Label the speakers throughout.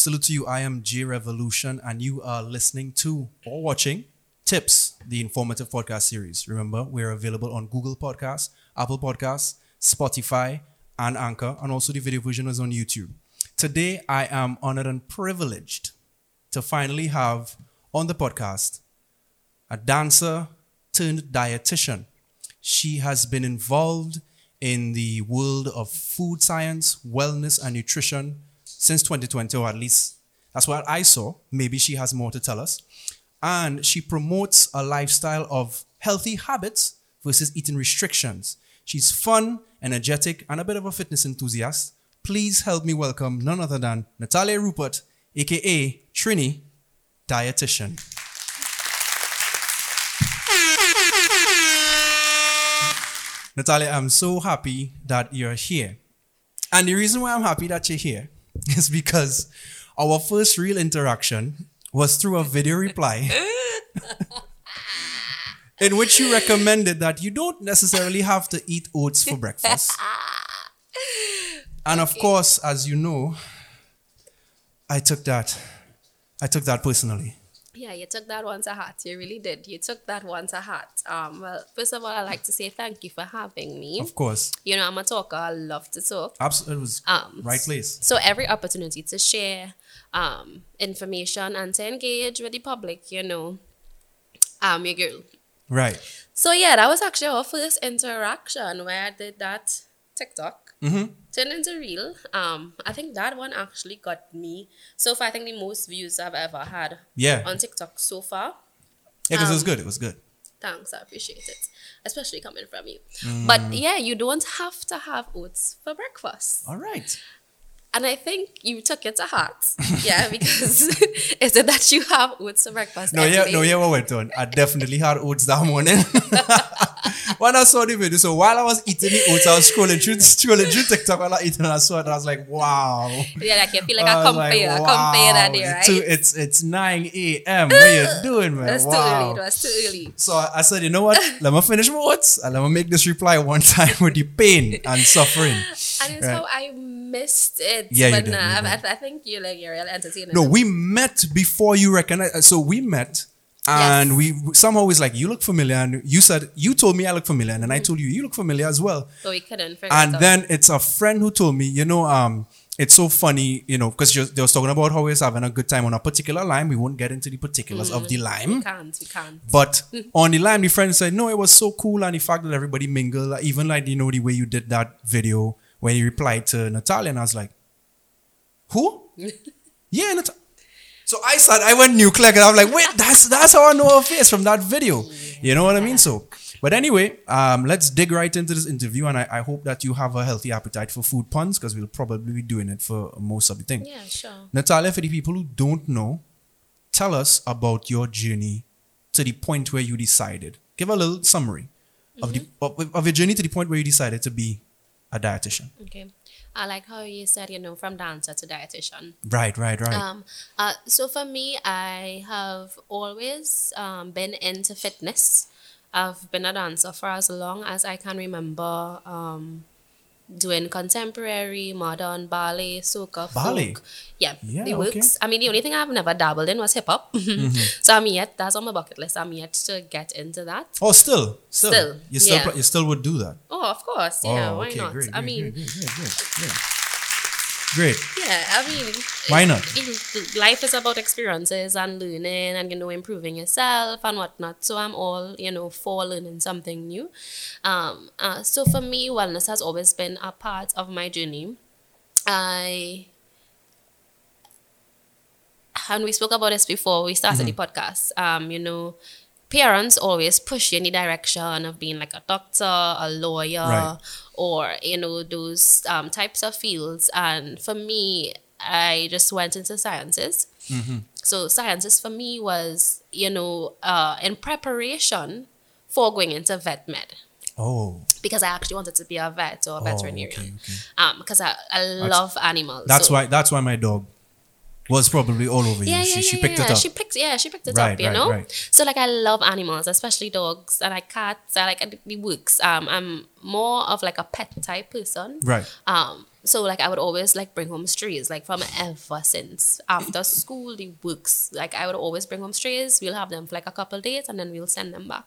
Speaker 1: Salute to you. I am J Revolution, and you are listening to or watching Tips, the informative podcast series. Remember, we're available on Google Podcasts, Apple Podcasts, Spotify, and Anchor, and also the video version is on YouTube. Today, I am honored and privileged to finally have on the podcast a dancer turned dietitian. She has been involved in the world of food science, wellness, and nutrition since 2020, or at least that's what I saw. Maybe she has more to tell us. And she promotes a lifestyle of healthy habits versus eating restrictions. She's fun, energetic, and a bit of a fitness enthusiast. Please help me welcome none other than Nathalia Rupert, aka Trini, dietitian. Nathalia, I'm so happy that you're here. And the reason why I'm happy that you're here is because our first real interaction was through a video reply in which you recommended that you don't necessarily have to eat oats for breakfast. And of course, as you know, I took that I took that personally.
Speaker 2: Yeah, you took that one to heart. You really did. You took that one to heart. Um, well, first of all, I'd like to say thank you for having me.
Speaker 1: Of course.
Speaker 2: You know, I'm a talker. I love to talk.
Speaker 1: Absolutely. It was
Speaker 2: Um,
Speaker 1: right place.
Speaker 2: So every opportunity to share um, information and to engage with the public, you know, I'm your girl.
Speaker 1: Right.
Speaker 2: So yeah, that was actually our first interaction where I did that TikTok.
Speaker 1: Mm-hmm.
Speaker 2: Turned into real. Um, I think that one actually got me so far. I think the most views I've ever had
Speaker 1: Yeah.
Speaker 2: on TikTok so far.
Speaker 1: Yeah, because it was
Speaker 2: um,
Speaker 1: good. It was good.
Speaker 2: Thanks, I appreciate it, especially coming from you.
Speaker 1: Mm.
Speaker 2: But yeah, you don't have to have oats for breakfast,
Speaker 1: All right.
Speaker 2: And I think you took it to heart. yeah, because is it that you have oats for breakfast?
Speaker 1: No, yeah, no, yeah, what went on? I definitely had oats that morning. when I saw the video, so while I was eating the oats, I was scrolling through, scrolling through TikTok while I eating, and I saw it, and I was like, wow.
Speaker 2: Yeah, like you feel like
Speaker 1: I
Speaker 2: a
Speaker 1: was
Speaker 2: compare,
Speaker 1: like,
Speaker 2: compare that day,
Speaker 1: wow.
Speaker 2: right?
Speaker 1: Two- it's it's 9 a.m. What are you doing, man?
Speaker 2: That's too early. Was too early.
Speaker 1: So I I said, you know what? Let me finish my oats and let me make this reply one time with the pain and suffering.
Speaker 2: And
Speaker 1: Right.
Speaker 2: how I missed it.
Speaker 1: Yeah, you
Speaker 2: but
Speaker 1: did,
Speaker 2: nah,
Speaker 1: you
Speaker 2: I,
Speaker 1: did.
Speaker 2: I think you're like you're real entertaining.
Speaker 1: No, we met before you recognize. Uh, so we met, and
Speaker 2: Yes.
Speaker 1: we somehow was like, you look familiar, and you said you told me I look familiar, and then I mm. told you you look familiar as well.
Speaker 2: so we couldn't
Speaker 1: And
Speaker 2: it
Speaker 1: then it's a friend who told me, you know, um, it's so funny, you know, because they was talking about how we was having a good time on a particular line. We won't get into the particulars of the mm,
Speaker 2: we
Speaker 1: lime.
Speaker 2: can't, we can't.
Speaker 1: But on the line, the friend said, no, it was so cool. And the fact that everybody mingled, even like, you know, the way you did that video when he replied to Nathalia. And I was like, who? yeah, Nat- So I said, I went nuclear. And I'm like, wait, that's, that's how I know her face from that video. You know what I mean? So, but anyway, um, let's dig right into this interview. And I, I hope that you have a healthy appetite for food puns because we'll probably be doing it for most of the thing.
Speaker 2: Yeah, sure.
Speaker 1: Nathalia, for the people who don't know, tell us about your journey to the point where you decided. Give a little summary of the of, of your journey to the point where you decided to be a dietitian.
Speaker 2: Okay. I like how you said, you know, from dancer to dietitian.
Speaker 1: Right, right, right.
Speaker 2: Um, uh, so for me, I have always um, been into fitness. I've been a dancer for as long as I can remember. Um, doing contemporary, modern, ballet, soca,
Speaker 1: Ballet?
Speaker 2: folk. Yeah,
Speaker 1: Yeah, okay. Mm-hmm.
Speaker 2: works. I mean, the only thing I've never dabbled in was hip hop. so I'm yet. That's on my bucket list. I'm yet to get into that.
Speaker 1: oh, still, still,
Speaker 2: Still,
Speaker 1: you still,
Speaker 2: yeah.
Speaker 1: you still would do that.
Speaker 2: Oh, of course. Yeah,
Speaker 1: oh,
Speaker 2: why not?
Speaker 1: great,
Speaker 2: I
Speaker 1: great,
Speaker 2: mean,
Speaker 1: great, great.
Speaker 2: Yeah, I mean,
Speaker 1: Why not?
Speaker 2: life is about experiences and learning and you know improving yourself and whatnot. So I'm all you know for learning something new. Um, uh, so for me, wellness has always been a part of my journey. I and we spoke about this before we started
Speaker 1: Mm-hmm.
Speaker 2: the podcast. Um, you know, parents always push you in the direction of being like a doctor, a lawyer,
Speaker 1: Right.
Speaker 2: or you know those um, types of fields. And for me, I just went into sciences.
Speaker 1: Mm-hmm.
Speaker 2: So sciences for me was you know uh, in preparation for going into vet med
Speaker 1: Oh,
Speaker 2: because I actually wanted to be a vet or a
Speaker 1: Oh,
Speaker 2: veterinarian.
Speaker 1: okay, okay.
Speaker 2: Um, because I, I love animals.
Speaker 1: that's
Speaker 2: So-
Speaker 1: why. That's why my dog was probably all over you.
Speaker 2: yeah,
Speaker 1: she,
Speaker 2: yeah,
Speaker 1: she picked
Speaker 2: yeah.
Speaker 1: it up.
Speaker 2: She picked, yeah, she picked it
Speaker 1: Right,
Speaker 2: up. You
Speaker 1: right,
Speaker 2: know,
Speaker 1: right.
Speaker 2: so like I love animals, especially dogs. I like cats. I like the works. Um, I'm more of like a pet type person.
Speaker 1: right.
Speaker 2: Um, so like I would always like bring home strays like from ever since after school the works like I would always bring home strays we'll have them for like a couple days and then we'll send them back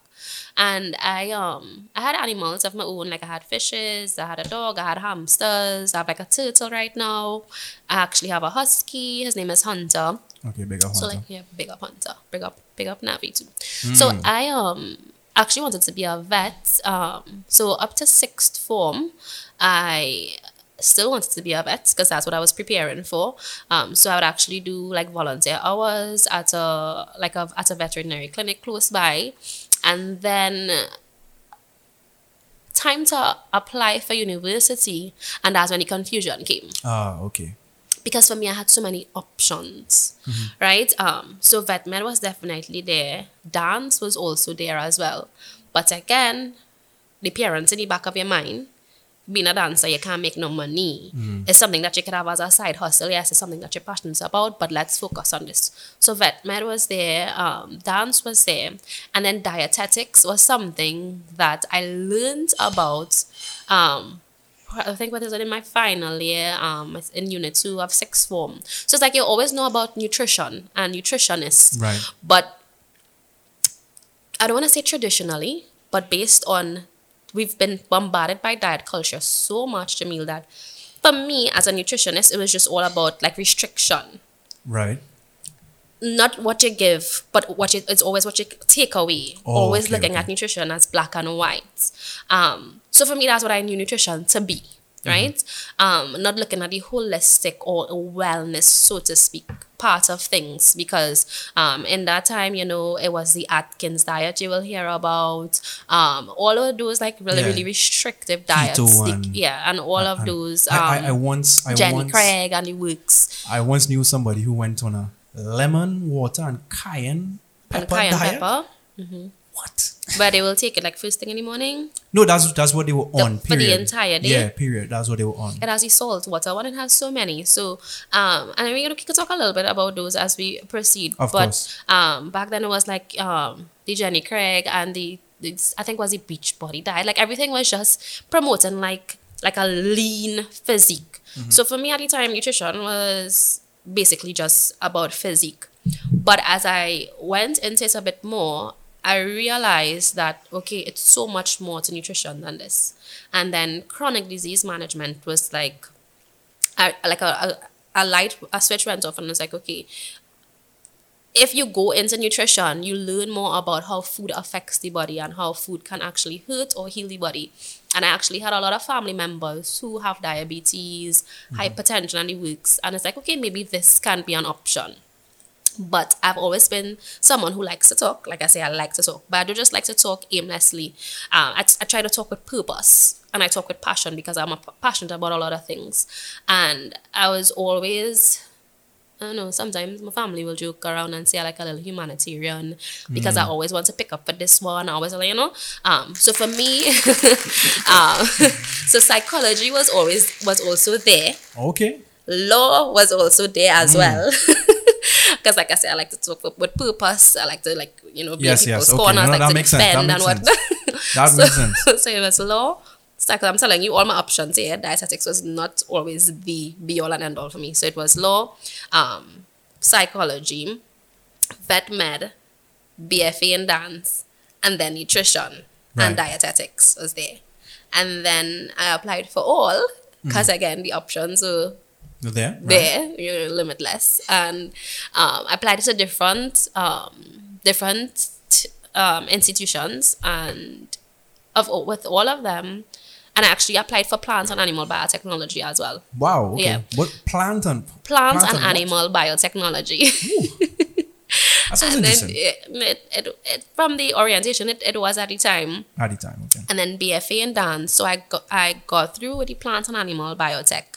Speaker 2: and I um I had animals of my own like I had fishes I had a dog I had hamsters I have like a turtle right now I actually have a husky his name is Hunter
Speaker 1: Okay, big up.
Speaker 2: so
Speaker 1: Hunter.
Speaker 2: like yeah, big up Hunter, big up, big up Navi too. So I um actually wanted to be a vet. Um, so up to sixth form, I still wanted to be a vet because that's what I was preparing for. Um, so I would actually do like volunteer hours at a like a at a veterinary clinic close by, and then time to apply for university, and that's when the confusion came
Speaker 1: ah, okay.
Speaker 2: because for me I had so many options, right? Um, so vet med was definitely there. Dance was also there as well, but again, the parents in the back of your mind, being a dancer, you can't make no money. It's something that you could have as a side hustle. Yes, it's something that you're passionate about, but let's focus on this. So vet med was there, um, dance was there, and then dietetics was something that I learned about. Um, I think what is it in my final year, um, in unit two of sixth form. So it's like you always know about nutrition and nutritionists,
Speaker 1: Right.
Speaker 2: but I don't want to say traditionally, but based on we've been bombarded by diet culture so much, Jamil, that for me as a nutritionist, it was just all about like restriction.
Speaker 1: Right.
Speaker 2: Not what you give, but what you, it's always what you take away.
Speaker 1: Oh,
Speaker 2: always
Speaker 1: okay,
Speaker 2: looking
Speaker 1: okay.
Speaker 2: at nutrition as black and white. Um, so for me, that's what I knew nutrition to be,
Speaker 1: Mm-hmm.
Speaker 2: right? Um, not looking at the holistic or wellness, so to speak, part of things because um, in that time, you know, it was the Atkins diet you will hear about, um, all of those like really,
Speaker 1: Yeah.
Speaker 2: really restrictive diets, the-
Speaker 1: and-
Speaker 2: yeah, and all of
Speaker 1: And
Speaker 2: those. Um,
Speaker 1: I, I, I once, I
Speaker 2: Jenny
Speaker 1: once,
Speaker 2: Craig and the works
Speaker 1: I once knew somebody who went on a lemon water and cayenne
Speaker 2: and
Speaker 1: pepper
Speaker 2: cayenne
Speaker 1: diet.
Speaker 2: pepper,
Speaker 1: What?
Speaker 2: but they will take it like first thing in the morning.
Speaker 1: No, that's that's what they were on.
Speaker 2: for the entire day?
Speaker 1: Yeah, period. That's what they were on.
Speaker 2: It has the salt water one. It has so many. So, um, and we're gonna talk a little bit about those as we proceed.
Speaker 1: Of
Speaker 2: but
Speaker 1: course.
Speaker 2: um, back then it was like um the Jenny Craig and the, the I think was the beach body diet. Like everything was just promoting like like a lean physique.
Speaker 1: Mm-hmm.
Speaker 2: So for me at the time, nutrition was basically just about physique. But as I went into it a bit more, I realized that okay, it's so much more to nutrition than this. And then chronic disease management was like, I, like a, a, a light, a switch went off, and I was like okay, if you go into nutrition, you learn more about how food affects the body and how food can actually hurt or heal the body. And I actually had a lot of family members who have diabetes, mm-hmm. hypertension, and the works. And it's like, okay, maybe this can be an option. But I've always been someone who likes to talk. Like I say, I like to talk, but I don't just like to talk aimlessly. Um, I, I try to talk with purpose and I talk with passion because I'm a, passionate about a lot of things. And I was always I don't know, sometimes my family will joke around and say I like a little humanitarian because I always want to pick up for this one. I always like, you know. Um, so for me, um, so psychology was always was also there.
Speaker 1: Okay.
Speaker 2: Law was also there as well. Because like I said, I like to talk with, with purpose. I like to like, you know, be
Speaker 1: Yes,
Speaker 2: in people's
Speaker 1: yes. Okay.
Speaker 2: corners,
Speaker 1: No,
Speaker 2: like
Speaker 1: that
Speaker 2: to
Speaker 1: makes sense. That
Speaker 2: defend and what
Speaker 1: That
Speaker 2: so,
Speaker 1: makes sense.
Speaker 2: so it was law. Because I'm telling you, all my options here, dietetics was not always the be all and end all for me. So it was law, um, psychology, vet med, BFA in dance, and then nutrition
Speaker 1: Right.
Speaker 2: and dietetics was there. And then I applied for all because again the options were
Speaker 1: there? Right.
Speaker 2: there, you know, limitless. And um, I applied to different um, different um, institutions, and of with all of them, and I actually applied for plant and animal biotechnology as well.
Speaker 1: Wow. Okay.
Speaker 2: Yeah.
Speaker 1: What plant and
Speaker 2: Plant,
Speaker 1: plant
Speaker 2: and
Speaker 1: what?
Speaker 2: animal biotechnology. And then
Speaker 1: interesting.
Speaker 2: it, it, it, it, from the orientation, it, it was at the time
Speaker 1: At the time, okay.
Speaker 2: and then BFA in dance. So I got I got through with the plant and animal biotech,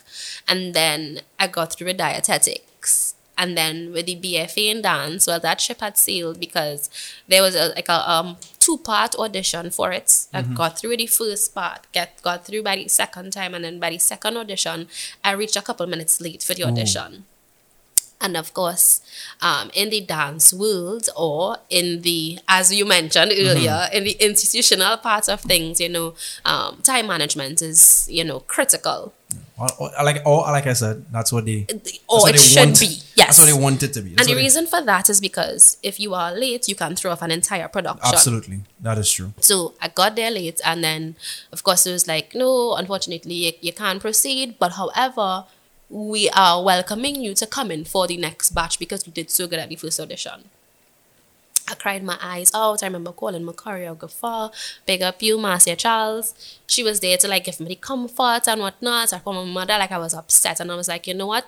Speaker 2: and then I got through with dietetics, and then with the BFA in dance. Well, that ship had sailed because there was a like a um two part audition for it. I got through the first part, get got through by the second time, and then by the second audition, I reached a couple minutes late for the audition. And of course, um, in the dance world or in the, as you mentioned earlier, in the institutional part of things, you know, um, time management is, you know, critical.
Speaker 1: Or, or like or like I said, that's what they.
Speaker 2: or it should
Speaker 1: want-
Speaker 2: be. Yes.
Speaker 1: That's what they want it to be. That's
Speaker 2: and the
Speaker 1: they-
Speaker 2: reason for that is because if you are late, you can throw off an entire production.
Speaker 1: Absolutely, that is true.
Speaker 2: So I got there late, and then, of course, it was like, no, unfortunately, you, you can't proceed. But however, we are welcoming you to come in for the next batch because you did so good at the first audition. I cried my eyes out. I remember calling my choreographer, big up you, Marcia Charles. She was there to like give me the comfort and whatnot. I called my mother like I was upset, and I was like, you know what?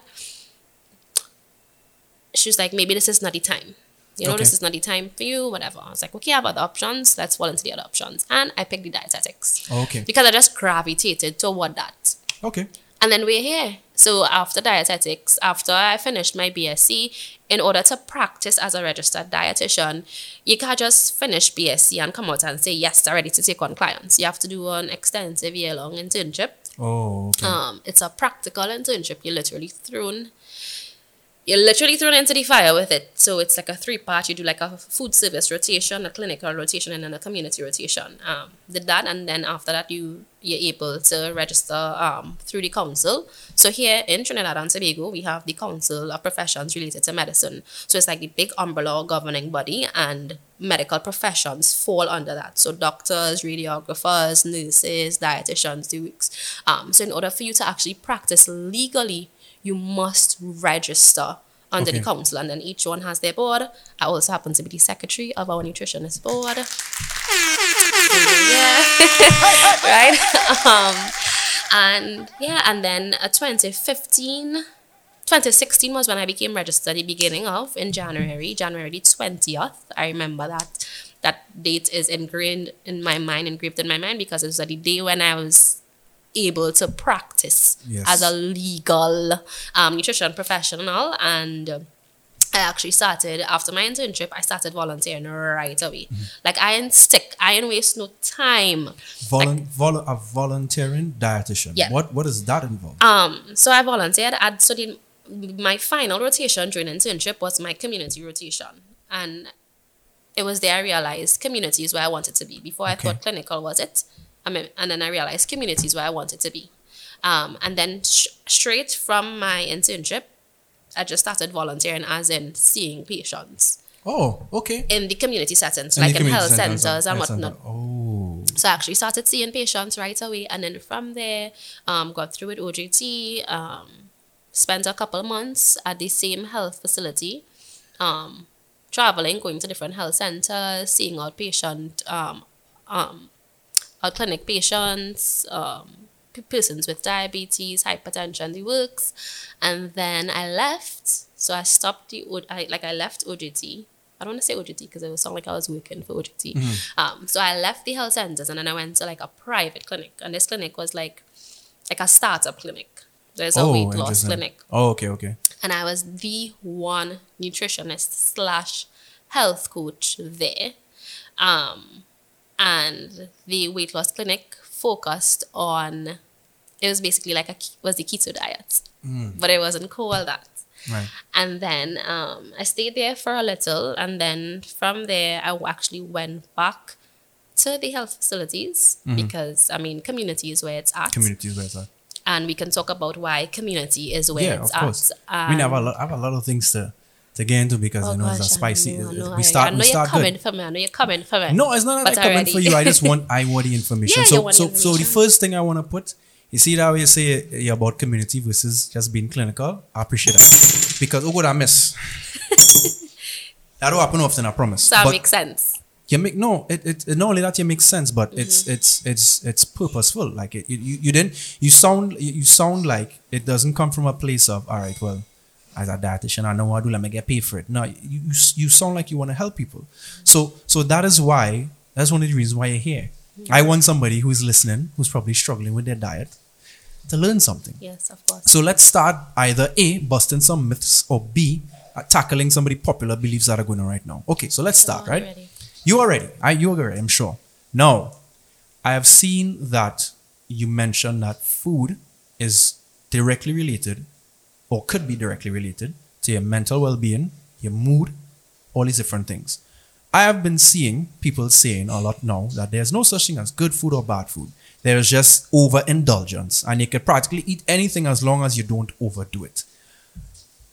Speaker 2: She was like, maybe this is not the time. You know,
Speaker 1: Okay.
Speaker 2: this is not the time for you, whatever. I was like, okay, I have other options. Let's fall into the other options. And I picked the dietetics.
Speaker 1: Okay.
Speaker 2: Because I just gravitated toward that.
Speaker 1: Okay.
Speaker 2: And then we're here. So after dietetics, after I finished my BSc, in order to practice as a registered dietitian, you can't just finish BSc and come out and say, yes, I'm ready to take on clients. You have to do an extensive year-long internship.
Speaker 1: Oh, okay.
Speaker 2: Um, it's a practical internship. You're literally thrown. You're literally thrown into the fire with it. So it's like a three part. You do like a food service rotation, a clinical rotation, and then a community rotation. Um, did that, and then after that, you you're able to register um through the council. So here in Trinidad and Tobago, we have the Council of Professions related to medicine. So it's like the big umbrella governing body, and medical professions fall under that. So doctors, radiographers, nurses, dietitians, do. Um, so in order for you to actually practice legally, you must register under the council, and then each one has their board. I also happen to be the secretary of our nutritionist board. yeah, right. um, and yeah, and then uh, 2015. 2016 was when I became registered, the beginning of in January, January the 20th. I remember that that date is ingrained in my mind, engraved in my mind because it was the day when I was able to practice
Speaker 1: Yes.
Speaker 2: as a legal um, nutrition professional. And uh, I actually started, after my internship, I started volunteering right away.
Speaker 1: Mm-hmm.
Speaker 2: Like, I ain't stick, I ain't waste no time.
Speaker 1: Volun- vol- a volunteering dietitian.
Speaker 2: Yeah.
Speaker 1: What What does that involve?
Speaker 2: Um, so I volunteered at so the, my final rotation during internship was my community rotation, and it was there I realized community is where I wanted to be. Before I thought clinical was it, I mean, and then I realized community is where I wanted to be. Um, and then sh- straight from my internship, I just started volunteering as in seeing patients
Speaker 1: oh, okay.
Speaker 2: in the community settings,
Speaker 1: In
Speaker 2: like in health
Speaker 1: centers,
Speaker 2: centers and
Speaker 1: health
Speaker 2: whatnot.
Speaker 1: center. Oh,
Speaker 2: So I actually started seeing patients right away, and then from there, um, got through with OJT. Um, spent a couple of months at the same health facility, um, traveling, going to different health centers, seeing outpatient, um, um, out clinic patients, um, persons with diabetes, hypertension, the works, and then I left. So I stopped the O- I like I left OJT. I don't want to say OJT because it would sound like I was working for OJT. Um, so I left the health centers and then I went to like a private clinic, and this clinic was like like a startup clinic. There's a
Speaker 1: oh,
Speaker 2: weight loss clinic,
Speaker 1: Oh, okay, okay.
Speaker 2: and I was the one nutritionist slash health coach there. Um, and the weight loss clinic focused on it was basically like a was the keto diet, but it wasn't called that.
Speaker 1: Right.
Speaker 2: And then um, I stayed there for a little, and then from there I actually went back to the health facilities because I mean community is where it's at,
Speaker 1: Communities where it's at.
Speaker 2: and we can talk about why community is where
Speaker 1: Yeah,
Speaker 2: it's
Speaker 1: of course.
Speaker 2: at.
Speaker 1: we have a
Speaker 2: Um,
Speaker 1: lot. I have a lot of things to to get into because
Speaker 2: oh
Speaker 1: you know it's a
Speaker 2: gosh,
Speaker 1: spicy.
Speaker 2: know, I know,
Speaker 1: we start.
Speaker 2: I know
Speaker 1: we
Speaker 2: you're
Speaker 1: start
Speaker 2: coming
Speaker 1: good.
Speaker 2: for me. I know you're coming for me.
Speaker 1: No, it's not that I'm coming for you. I just want I want the information.
Speaker 2: Yeah,
Speaker 1: so
Speaker 2: want the
Speaker 1: so so the first thing I want to put, you see that way you say you're about community versus just being clinical. I appreciate that because oh, what I miss. that don't happen often. I promise.
Speaker 2: so that
Speaker 1: But
Speaker 2: makes sense.
Speaker 1: you make no. It, it, it not only that you make sense, but
Speaker 2: Mm-hmm.
Speaker 1: it's it's it's it's purposeful. Like it, you you didn't you sound you sound like it doesn't come from a place of all right. Well, as a dietitian, I know what I do. Let me get paid for it. No, you you, you sound like you want to help people. So so that is why that's one of the reasons why you're here. I want somebody who's listening, who's probably struggling with their diet, to learn something.
Speaker 2: Yes, of course.
Speaker 1: So let's start either A, busting some myths, or B, uh, tackling some of the popular beliefs that are going on right now. Okay, so let's start, right? You are ready. I, you are ready, I'm sure. Now, I have seen that you mentioned that food is directly related or could be directly related to your mental well being, your mood, all these different things. I have been seeing people saying a lot now that there's no such thing as good food or bad food. There's just overindulgence, and you can practically eat anything as long as you don't overdo it.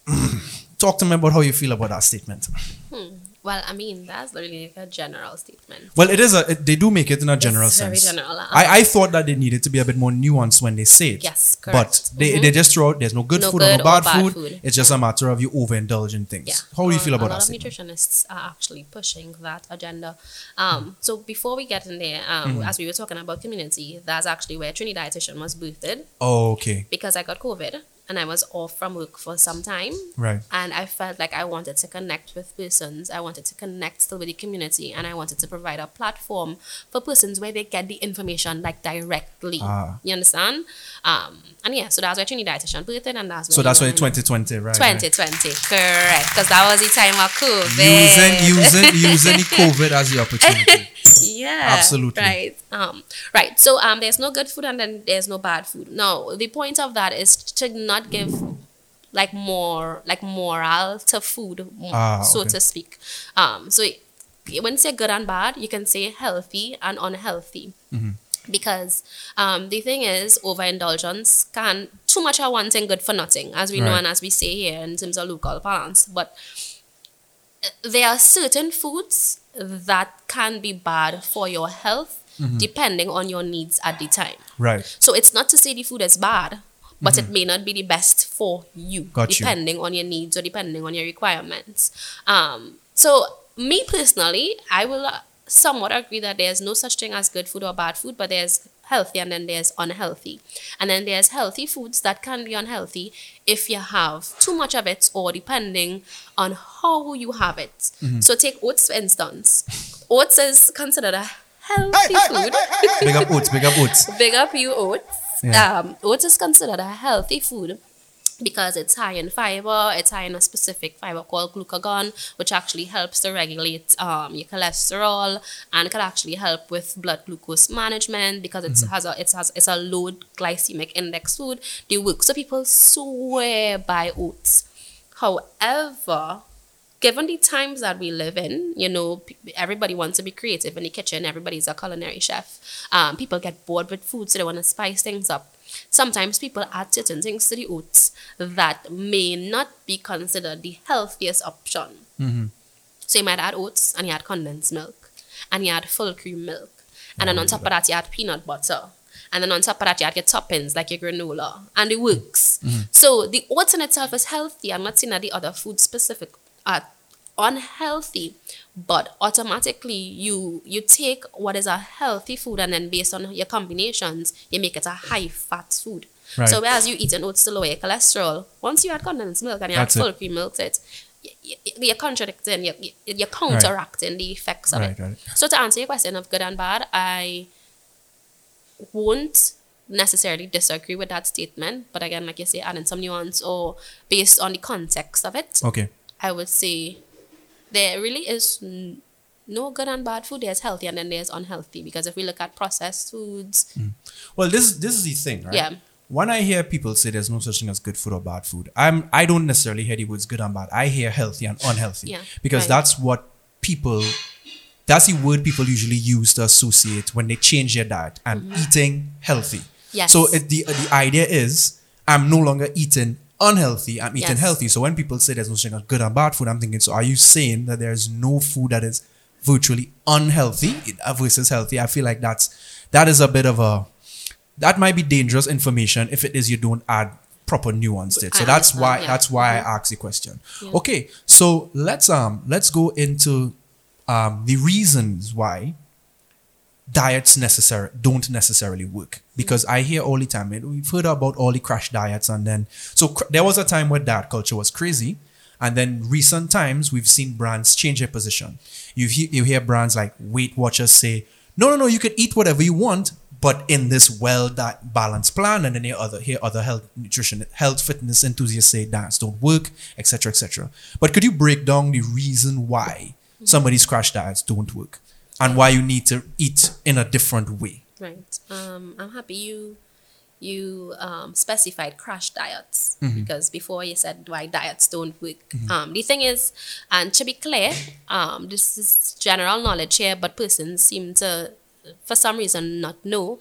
Speaker 1: Talk to me about how you feel about that statement. Hmm.
Speaker 2: Well, I mean, that's really a general statement.
Speaker 1: Well, it is a. It, they do make it in a general
Speaker 2: It's very
Speaker 1: sense.
Speaker 2: general, uh,
Speaker 1: I, I thought that they needed to be a bit more nuanced when they say it.
Speaker 2: Yes,
Speaker 1: But
Speaker 2: correct.
Speaker 1: they,
Speaker 2: Mhm.
Speaker 1: they just throw out there's no good
Speaker 2: No
Speaker 1: food or
Speaker 2: good
Speaker 1: no
Speaker 2: or
Speaker 1: bad,
Speaker 2: bad
Speaker 1: food.
Speaker 2: food.
Speaker 1: It's just
Speaker 2: Yeah.
Speaker 1: a matter of you overindulging things.
Speaker 2: Yeah.
Speaker 1: How do you feel about that?
Speaker 2: a
Speaker 1: that
Speaker 2: lot of
Speaker 1: statement?
Speaker 2: nutritionists are actually pushing that agenda. Um, so before we get in there, um,
Speaker 1: Mm-hmm.
Speaker 2: as we were talking about community, that's actually where Trini Dietitian was boosted
Speaker 1: Oh, okay.
Speaker 2: because I got COVID and I was off from work for some time.
Speaker 1: Right.
Speaker 2: And I felt like I wanted to connect with persons. I wanted to connect still with the community, and I wanted to provide a platform for persons where they get the information like directly.
Speaker 1: Ah.
Speaker 2: You understand? Um, and yeah, so that's where Trini Dietitian it, and that's
Speaker 1: So that's why
Speaker 2: why
Speaker 1: 2020, right?
Speaker 2: 2020, correct? Because that was the time of COVID.
Speaker 1: Using, using, using the COVID as the opportunity.
Speaker 2: Yeah,
Speaker 1: Absolutely.
Speaker 2: Right. Um, right. So um, there's no good food and then there's no bad food. No, the point of that is to not give like more like moral to food,
Speaker 1: Ah,
Speaker 2: so
Speaker 1: okay.
Speaker 2: to speak. Um, so it- when you say good and bad, you can say healthy and unhealthy.
Speaker 1: Mm-hmm.
Speaker 2: Because um, the thing is, overindulgence can too much of one thing good for nothing, as we know and as we say here in terms of local balance. But there are certain foods that can be bad for your health
Speaker 1: Mm-hmm.
Speaker 2: depending on your needs at the time.
Speaker 1: Right.
Speaker 2: So it's not to say the food is bad, but it may not be the best for you,
Speaker 1: Mm-hmm. Got you.
Speaker 2: depending on your needs or depending on your requirements. Um, so me personally, I will uh, somewhat agree that there's no such thing as good food or bad food, but there's healthy and then there's unhealthy. And then there's healthy foods that can be unhealthy if you have too much of it or depending on how you have it.
Speaker 1: Mm-hmm.
Speaker 2: So take oats for instance. Oats is considered a healthy food.
Speaker 1: Big up oats, big up oats.
Speaker 2: Big up you oats.
Speaker 1: Yeah.
Speaker 2: Um, oats is considered a healthy food because it's high in fiber. It's high in a specific fiber called glucagon, which actually helps to regulate um, your cholesterol and can actually help with blood glucose management because it has a it has it's a low glycemic index food. They work so people swear by oats. However, given the times that we live in, you know, everybody wants to be creative in the kitchen. Everybody's a culinary chef. Um, people get bored with food, so they want to spice things up. Sometimes people add certain things to the oats that may not be considered the healthiest option. So you might add oats and you add condensed milk and you add full cream milk. And then on top of that, you add peanut butter. And then on top of that, you add your toppings like your granola. And it works. So the oats in itself is healthy. I'm not saying that the other food specific are unhealthy. But automatically you you take what is a healthy food and then based on your combinations, you make it a high fat food.
Speaker 1: Right.
Speaker 2: So whereas you eat an oats to lower your cholesterol, once you add condensed milk and you
Speaker 1: That's
Speaker 2: add full cream milk to it, you're contradicting, you're, you're counteracting the effects of
Speaker 1: Right,
Speaker 2: it.
Speaker 1: right.
Speaker 2: So to answer your question of good and bad, I won't necessarily disagree with that statement, but again, like you say, adding some nuance or based on the context of it,
Speaker 1: Okay.
Speaker 2: I would say there really is no good and bad food. There's healthy and then there's unhealthy because if we look at processed foods,
Speaker 1: Well, this this is the thing, right?
Speaker 2: Yeah.
Speaker 1: When I hear people say there's no such thing as good food or bad food, I'm I don't necessarily hear the words good and bad. I hear healthy and unhealthy.
Speaker 2: Yeah,
Speaker 1: Because
Speaker 2: right.
Speaker 1: that's what people that's the word people usually use to associate when they change their diet and eating healthy.
Speaker 2: Mm-hmm. Yes.
Speaker 1: So it, the the idea is I'm no longer eating unhealthy. I'm eating
Speaker 2: Yes.
Speaker 1: healthy. So when people say there's no such thing as good and bad food, I'm thinking, so are you saying that there's no food that is virtually unhealthy versus healthy? I feel like that's that is a bit of a that might be dangerous information if it is you don't add proper nuance to it. So
Speaker 2: I
Speaker 1: that's why
Speaker 2: yeah. Mm-hmm.
Speaker 1: that's why I asked the question. Okay, so let's um let's go into um the reasons why diets necessary don't necessarily work. Because I hear all the time we've heard about all the crash diets and then so cr- there was a time where diet culture was crazy. And then recent times we've seen brands change their position. You hear, you hear brands like Weight Watchers say no no no you can eat whatever you want but in this well di- balanced plan. And then you other hear other health nutrition health fitness enthusiasts say diets don't work etc etc but could you break down the reason why some of these crash diets don't work and why you need to eat in a different way
Speaker 2: right? Um, I'm happy you you um, specified crash diets
Speaker 1: Mm-hmm.
Speaker 2: because before you said why diets don't work. Um, the thing is, and to be clear, um, this is general knowledge here, but persons seem to, for some reason, not know.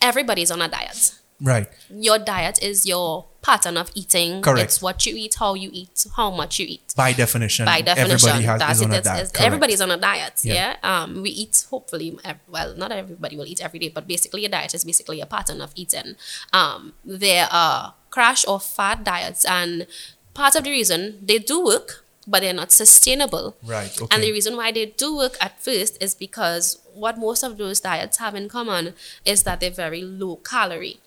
Speaker 2: Everybody's on a diet.
Speaker 1: Right.
Speaker 2: Your diet is your pattern of eating.
Speaker 1: Correct.
Speaker 2: It's what you eat, how you eat, how much you eat
Speaker 1: By definition.
Speaker 2: by definition,
Speaker 1: everybody has, is on
Speaker 2: it.
Speaker 1: a diet. Correct.
Speaker 2: everybody's on a diet.
Speaker 1: Yeah.
Speaker 2: Yeah. Um, we eat hopefully. Well, not everybody will eat every day, but basically, a diet is basically a pattern of eating. Um, there are crash or fat diets, and part of the reason they do work, but they're not sustainable.
Speaker 1: Right. Okay.
Speaker 2: And the reason why they do work at first is because what most of those diets have in common is that they're very low calorie.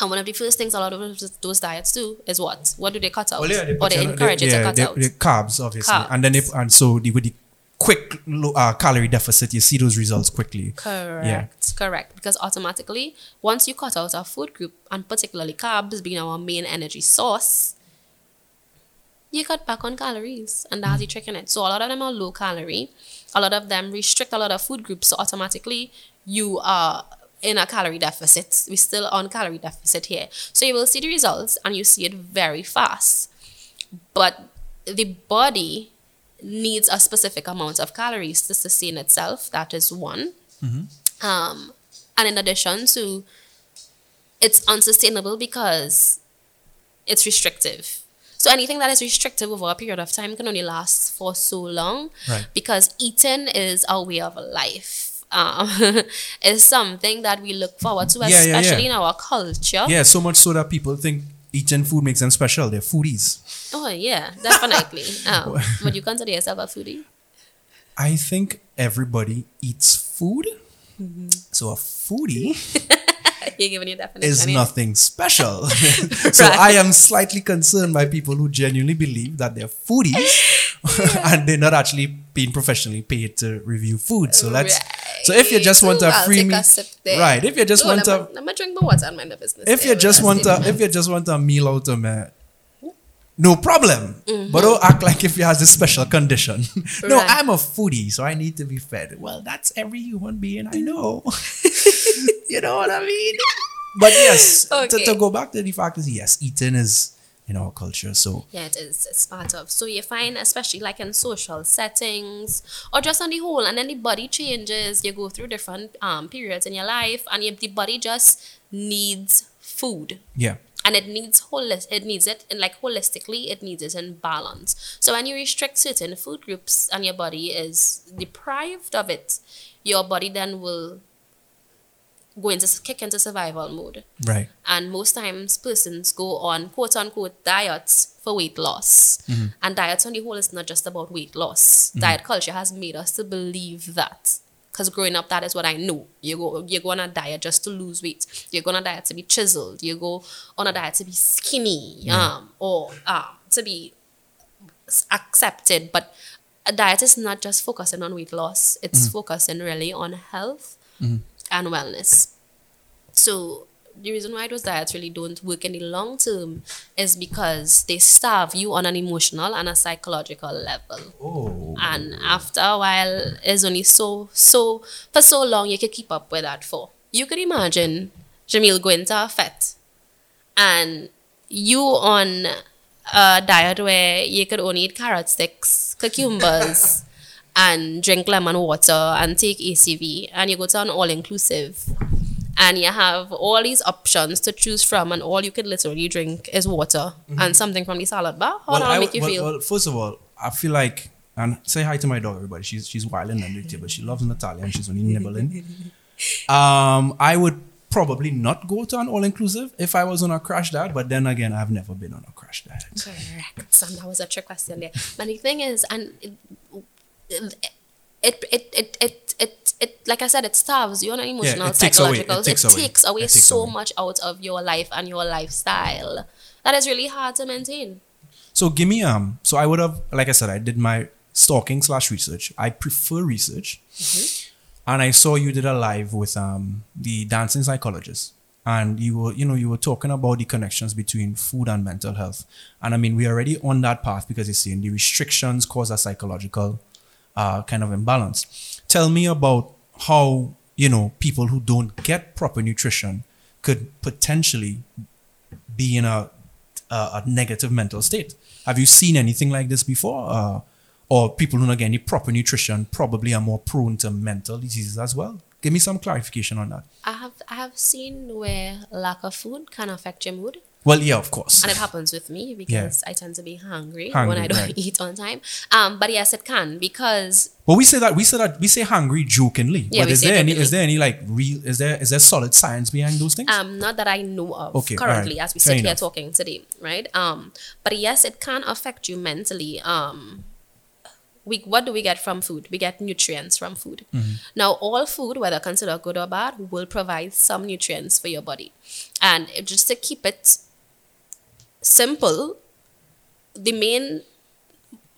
Speaker 2: And one of the first things a lot of those- diets do is what? What do they cut out?
Speaker 1: Well, yeah, they
Speaker 2: or they
Speaker 1: you
Speaker 2: encourage you
Speaker 1: yeah,
Speaker 2: to cut
Speaker 1: they,
Speaker 2: out.
Speaker 1: they carbs, obviously,
Speaker 2: Carbs.
Speaker 1: and then they and so the, with the quick low, uh, calorie deficit, you see those results quickly.
Speaker 2: Correct. Correct. Because automatically, once you cut out a food group, and particularly carbs being our main energy source, you cut back on calories. And that's the trick in it. So a lot of them are low calorie. A lot of them restrict a lot of food groups. So automatically, you are in a calorie deficit. We're still on calorie deficit here. So you will see the results and you see it very fast. But the body needs a specific amount of calories to sustain itself. That is one. Um, and in addition to, it's unsustainable because it's restrictive. So anything that is restrictive over a period of time can only last for so long
Speaker 1: Right.
Speaker 2: because eating is a way of life. Um, is something that we look forward to,
Speaker 1: Yeah, yeah, yeah.
Speaker 2: especially in our culture.
Speaker 1: Yeah, so much so that people think eating food makes them special. They're foodies.
Speaker 2: Oh yeah, definitely. um, would you consider yourself a foodie?
Speaker 1: I think everybody eats food.
Speaker 2: Mm-hmm.
Speaker 1: So a foodie
Speaker 2: You're giving your definition.
Speaker 1: is nothing special. so
Speaker 2: Right.
Speaker 1: I am slightly concerned by people who genuinely believe that they're foodies and they're not actually being professionally paid to review food. So let's. So if you just want a free meal, right? If you just want
Speaker 2: let
Speaker 1: a,
Speaker 2: let me drink my water and mind the business.
Speaker 1: if you just want a, if you just want a meal out of me, no problem. But don't act like if you has this special condition. no,
Speaker 2: Mm-hmm. Right.
Speaker 1: I'm a foodie, so I need to be fed. Well, that's every human being I know. you know what I mean? But yes, to, to go back to the fact is yes, eating is in our culture. So
Speaker 2: Yeah, it is. It's part of. So you find, especially like in social settings or just on the whole, and then the body changes. You go through different um, periods in your life, and you, the body just needs food.
Speaker 1: yeah,
Speaker 2: and it needs holis- it needs it and like holistically it needs it in balance so when you restrict certain food groups and your body is deprived of it your body then will go into kick into survival mode.
Speaker 1: Right.
Speaker 2: and most times persons go on quote unquote diets for weight loss. And diets on the whole is not just about weight loss. Diet culture has made us to believe that. Because growing up that is what i know. You go you go on a diet just to lose weight. You go on a diet to be chiseled. You go on a diet to be skinny um or um to be accepted. But a diet is not just focusing on weight loss. It's focusing really on health and wellness so the reason why those diets really don't work in the long term is because they starve you on an emotional and a psychological level.
Speaker 1: Oh,
Speaker 2: And after a while, it's only so so for so long you can keep up with that for. You could imagine Jamil going to a fete and you on a diet where you could only eat carrot sticks, cucumbers, and drink lemon water and take ACV, and you go to an all inclusive, and you have all these options to choose from, and all you can literally drink is water and something from the salad bar. How
Speaker 1: well,
Speaker 2: that make you
Speaker 1: well,
Speaker 2: feel?
Speaker 1: well, first of all, I feel like and say hi to my dog, everybody. She's she's wilding under the table. She loves Nathalia and she's only nibbling. Um, I would probably not go to an all inclusive if I was on a crash diet, but then again, I've never been on a crash diet.
Speaker 2: Correct. And that was a trick question there. But the thing is, and it, it, it, it, it, it, it, like I said, it starves you on an emotional,
Speaker 1: it takes away-
Speaker 2: psychological.
Speaker 1: it takes away.
Speaker 2: takes away
Speaker 1: It takes
Speaker 2: so
Speaker 1: away.
Speaker 2: much out of your life and your lifestyle. That is really hard to maintain.
Speaker 1: So give me um. So I would have, like I said, I did my stalking slash research. I prefer research, and I saw you did a live with um the dancing psychologist, and you were you know you were talking about the connections between food and mental health, and I mean we're already on that path because you're saying the restrictions cause a psychological uh kind of imbalance. Tell me about how you know people who don't get proper nutrition could potentially be in a a, a negative mental state. Have you seen anything like this before? Uh, or people who don't get any proper nutrition probably are more prone to mental diseases as well. Give me some clarification on that.
Speaker 2: I have I have seen where lack of food can affect your mood.
Speaker 1: Well, yeah, of course.
Speaker 2: And it happens with me because I tend to be hungry, when I don't
Speaker 1: right.
Speaker 2: eat on time. Um, but yes, it can because
Speaker 1: Well, we say that we say that we say hungry jokingly.
Speaker 2: Yeah,
Speaker 1: but is there any is there any like real is there is there solid science behind those things?
Speaker 2: um, not that I know of
Speaker 1: Okay,
Speaker 2: currently
Speaker 1: alright.
Speaker 2: as we
Speaker 1: Fair
Speaker 2: sit here
Speaker 1: enough.
Speaker 2: talking today, right? Um, but yes, it can affect you mentally. Um, we what do we get from food? We get nutrients from food.
Speaker 1: Mm-hmm.
Speaker 2: Now, all food, whether considered good or bad, will provide some nutrients for your body, and just to keep it simple, the main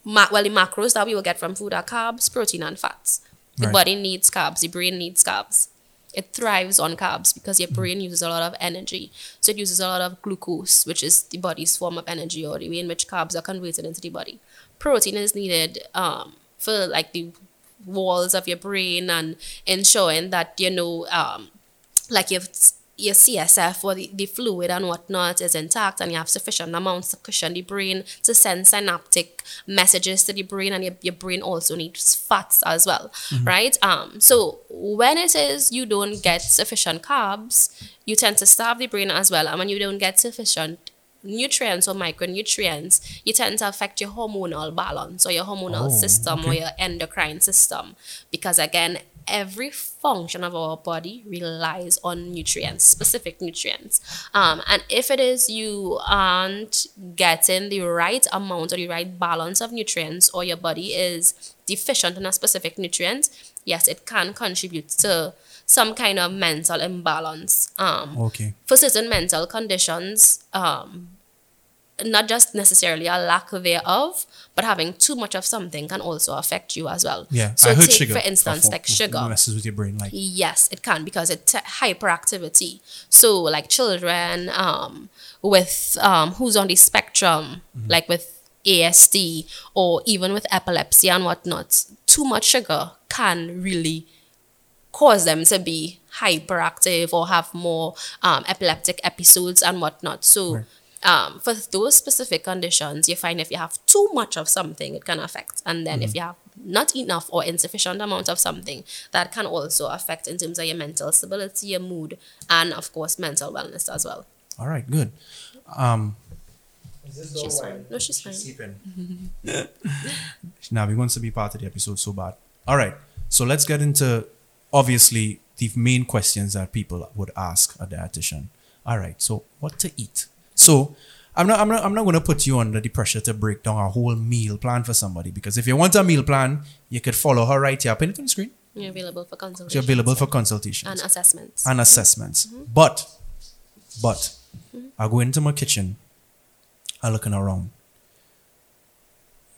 Speaker 2: ma- well the macros that we will get from food are carbs, protein, and fats. The
Speaker 1: Right.
Speaker 2: body needs carbs. The brain needs carbs. It thrives on carbs because your brain uses a lot of energy. So it uses a lot of glucose, which is the body's form of energy or the way in which carbs are converted into the body. Protein is needed um, for like the walls of your brain and ensuring that you know um, like your your CSF or the, the fluid and whatnot is intact and you have sufficient amounts to cushion the brain to send synaptic messages to the brain and your, your brain also needs fats as well right um so when it is you don't get sufficient carbs you tend to starve the brain as well and when you don't get sufficient nutrients or micronutrients, you tend to affect your hormonal balance or your hormonal
Speaker 1: Oh,
Speaker 2: system or your endocrine system. Because again, every function of our body relies on nutrients, specific nutrients. Um, and if it is you aren't getting the right amount or the right balance of nutrients, or your body is deficient in a specific nutrient, yes, it can contribute to some kind of mental imbalance. Um,
Speaker 1: okay.
Speaker 2: for certain mental conditions, um, not just necessarily a lack thereof, but having too much of something can also affect you as well.
Speaker 1: Yeah.
Speaker 2: So
Speaker 1: I heard
Speaker 2: take,
Speaker 1: sugar.
Speaker 2: for instance, like sugar.
Speaker 1: messes with your brain. Like
Speaker 2: Yes, it can because it's hyperactivity. So, like children um, with um, who's on the spectrum, like with ASD or even with epilepsy and whatnot, too much sugar can really cause them to be hyperactive or have more um, epileptic episodes and whatnot. So,
Speaker 1: Right.
Speaker 2: Um, for those specific conditions, you find if you have too much of something, it can affect. And then if you have not enough or insufficient amount of something, that can also affect in terms of your mental stability, your mood, and of course, mental wellness as well.
Speaker 1: all right, good. Um,
Speaker 2: She's fine. No, she's fine.
Speaker 1: sleeping. now he wants to be part of the episode so bad. All right, so let's get into obviously the main questions that people would ask a dietitian. All right, so what to eat? So I'm not, I'm not, I'm not going to put you under the pressure to break down a whole meal plan for somebody because if you want a meal plan, you could follow her right here. Put it on the screen.
Speaker 2: You're available for consultation.
Speaker 1: You're available for consultations
Speaker 2: and assessments.
Speaker 1: and assessments. Mm-hmm. But, but, mm-hmm. I go into my kitchen, I looking around.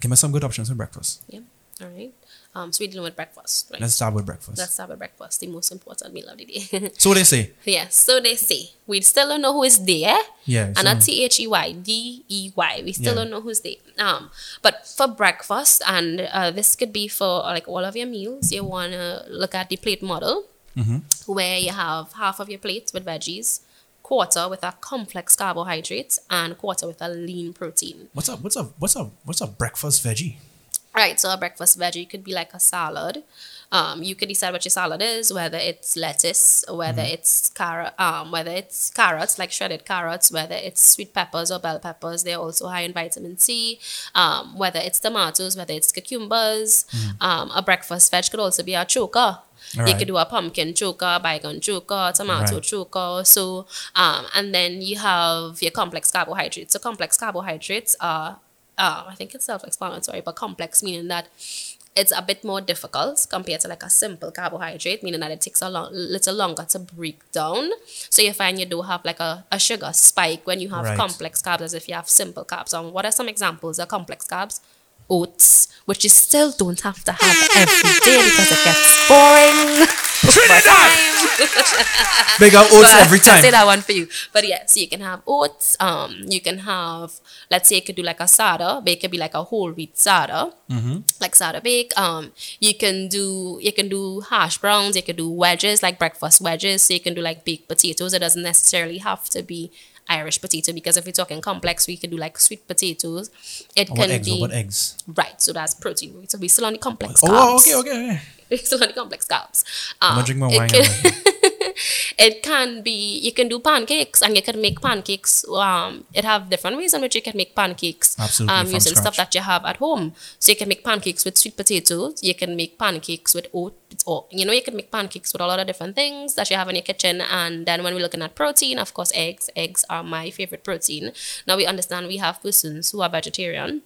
Speaker 1: Give me some good options for breakfast.
Speaker 2: yeah. All right. Um, so we're dealing with breakfast. Right?
Speaker 1: Let's start with breakfast.
Speaker 2: Let's start with breakfast, the most important meal of the day.
Speaker 1: so they say,
Speaker 2: yes. So they say we still don't know who is there.
Speaker 1: yeah,
Speaker 2: and
Speaker 1: so-
Speaker 2: not T H E Y D E Y. We still
Speaker 1: Yeah.
Speaker 2: don't know who's there. Um, but for breakfast, and uh, this could be for like all of your meals. You wanna look at the plate model,
Speaker 1: Mm-hmm.
Speaker 2: where you have half of your plate with veggies, quarter with a complex carbohydrate, and quarter with a lean protein.
Speaker 1: what's up? What's up? What's up? What's a breakfast veggie?
Speaker 2: Right, so a breakfast veggie could be like a salad. Um, you could decide what your salad is, whether it's lettuce, whether it's carrot, um, whether it's carrots like shredded carrots, whether it's sweet peppers or bell peppers. They're also high in vitamin C. Um, whether it's tomatoes, whether it's cucumbers. Um, a breakfast veg could also be a choka. You could do a pumpkin choka, baigan choka, tomato
Speaker 1: Right.
Speaker 2: choka. So, um, and then you have your complex carbohydrates. So complex carbohydrates are, uh, I think it's self-explanatory, but complex meaning that it's a bit more difficult compared to like a simple carbohydrate, meaning that it takes a long, little longer to break down. So you find you do have like a, a sugar spike when you have
Speaker 1: Right.
Speaker 2: complex carbs as if you have simple carbs. And what are some examples of complex carbs? Oats, which you still don't have to have every day because it gets boring. time.
Speaker 1: Big up oats
Speaker 2: But
Speaker 1: every
Speaker 2: I say that one for you. But yeah, so you can have oats. Um, you can have, let's say, you could do like a sada, but it could be like a whole wheat sada,
Speaker 1: Mm-hmm.
Speaker 2: like sada bake. Um, you can do you can do hash browns. You can do wedges, like breakfast wedges. So you can do like baked potatoes. It doesn't necessarily have to be Irish potato because if we're talking complex, we could do like sweet potatoes. It
Speaker 1: What
Speaker 2: can
Speaker 1: eggs?
Speaker 2: be
Speaker 1: What eggs?
Speaker 2: right. So that's protein. So we still on the complex.
Speaker 1: Oh,
Speaker 2: carbs.
Speaker 1: okay, okay, okay.
Speaker 2: It's still on the complex carbs.
Speaker 1: I'm
Speaker 2: Um,
Speaker 1: gonna drink my wine.
Speaker 2: can- it can be you can do pancakes and you can make pancakes um it have different ways in which you can make pancakes
Speaker 1: Absolutely,
Speaker 2: um using
Speaker 1: scratch.
Speaker 2: stuff that you have at home. So you can make pancakes with sweet potatoes you can make pancakes with oats or you know you can make pancakes with a lot of different things that you have in your kitchen. And then when we're looking at protein of course eggs eggs are my favorite protein. Now we understand we have persons who are vegetarian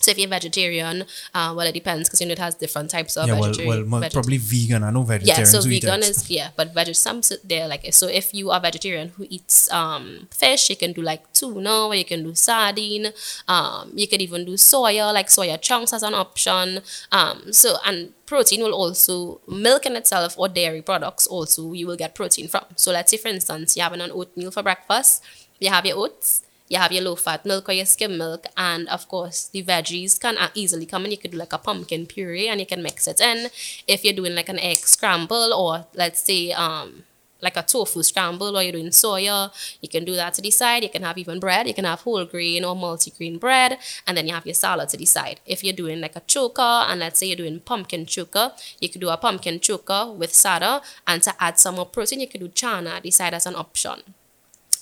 Speaker 2: so if you're vegetarian, uh, well, it depends because you know it has different types of
Speaker 1: yeah, well,
Speaker 2: vegetarian.
Speaker 1: well, mo- probably vegan. I know
Speaker 2: Yeah,
Speaker 1: vegetarians
Speaker 2: so
Speaker 1: who
Speaker 2: vegan is yeah, but veg some they're like so if you are vegetarian who eats um fish, you can do like tuna, or you can do sardine. Um, you could even do soya, like soya chunks as an option. Um, so and protein will also milk in itself or dairy products also you will get protein from. So let's say for instance you're having an oatmeal for breakfast, you have your oats. You have your low fat milk or your skim milk, and of course, the veggies can easily come in. You could do like a pumpkin puree and you can mix it in. If you're doing like an egg scramble, or let's say, um, like a tofu scramble, or you're doing soya, you can do that to the side. You can have even bread. You can have whole grain or multi-grain bread, and then you have your salad to the side. If you're doing like a choka, and let's say you're doing pumpkin choka, you could do a pumpkin choka with sada, and to add some more protein, you could do chana at the side as an option.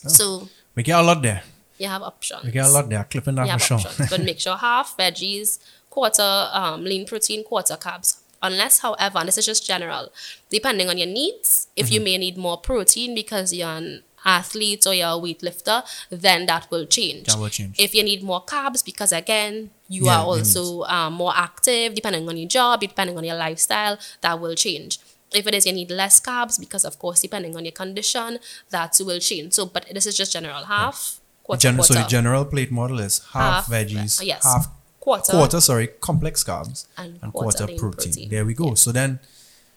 Speaker 2: So
Speaker 1: We get a lot there.
Speaker 2: You have options.
Speaker 1: You get a lot there. Clipping that
Speaker 2: You
Speaker 1: for
Speaker 2: have
Speaker 1: sure.
Speaker 2: options, but make sure half veggies, quarter um, lean protein, quarter carbs. Unless, however, and this is just general, depending on your needs, if
Speaker 1: Mm-hmm.
Speaker 2: you may need more protein because you're an athlete or you're a weightlifter, then that will change.
Speaker 1: That will change.
Speaker 2: If you need more carbs because again you
Speaker 1: Yeah,
Speaker 2: are also um, more active, depending on your job, depending on your lifestyle, that will change. If it is you need less carbs because of course depending on your condition, that will change. So, but this is just general half.
Speaker 1: The
Speaker 2: Quarter,
Speaker 1: gen- so the general plate model is half,
Speaker 2: Half,
Speaker 1: veggies,
Speaker 2: uh, yes.
Speaker 1: half
Speaker 2: quarter,
Speaker 1: quarter, sorry, complex carbs,
Speaker 2: And
Speaker 1: and,
Speaker 2: quarter
Speaker 1: quarter, protein.
Speaker 2: protein.
Speaker 1: There we go. So then,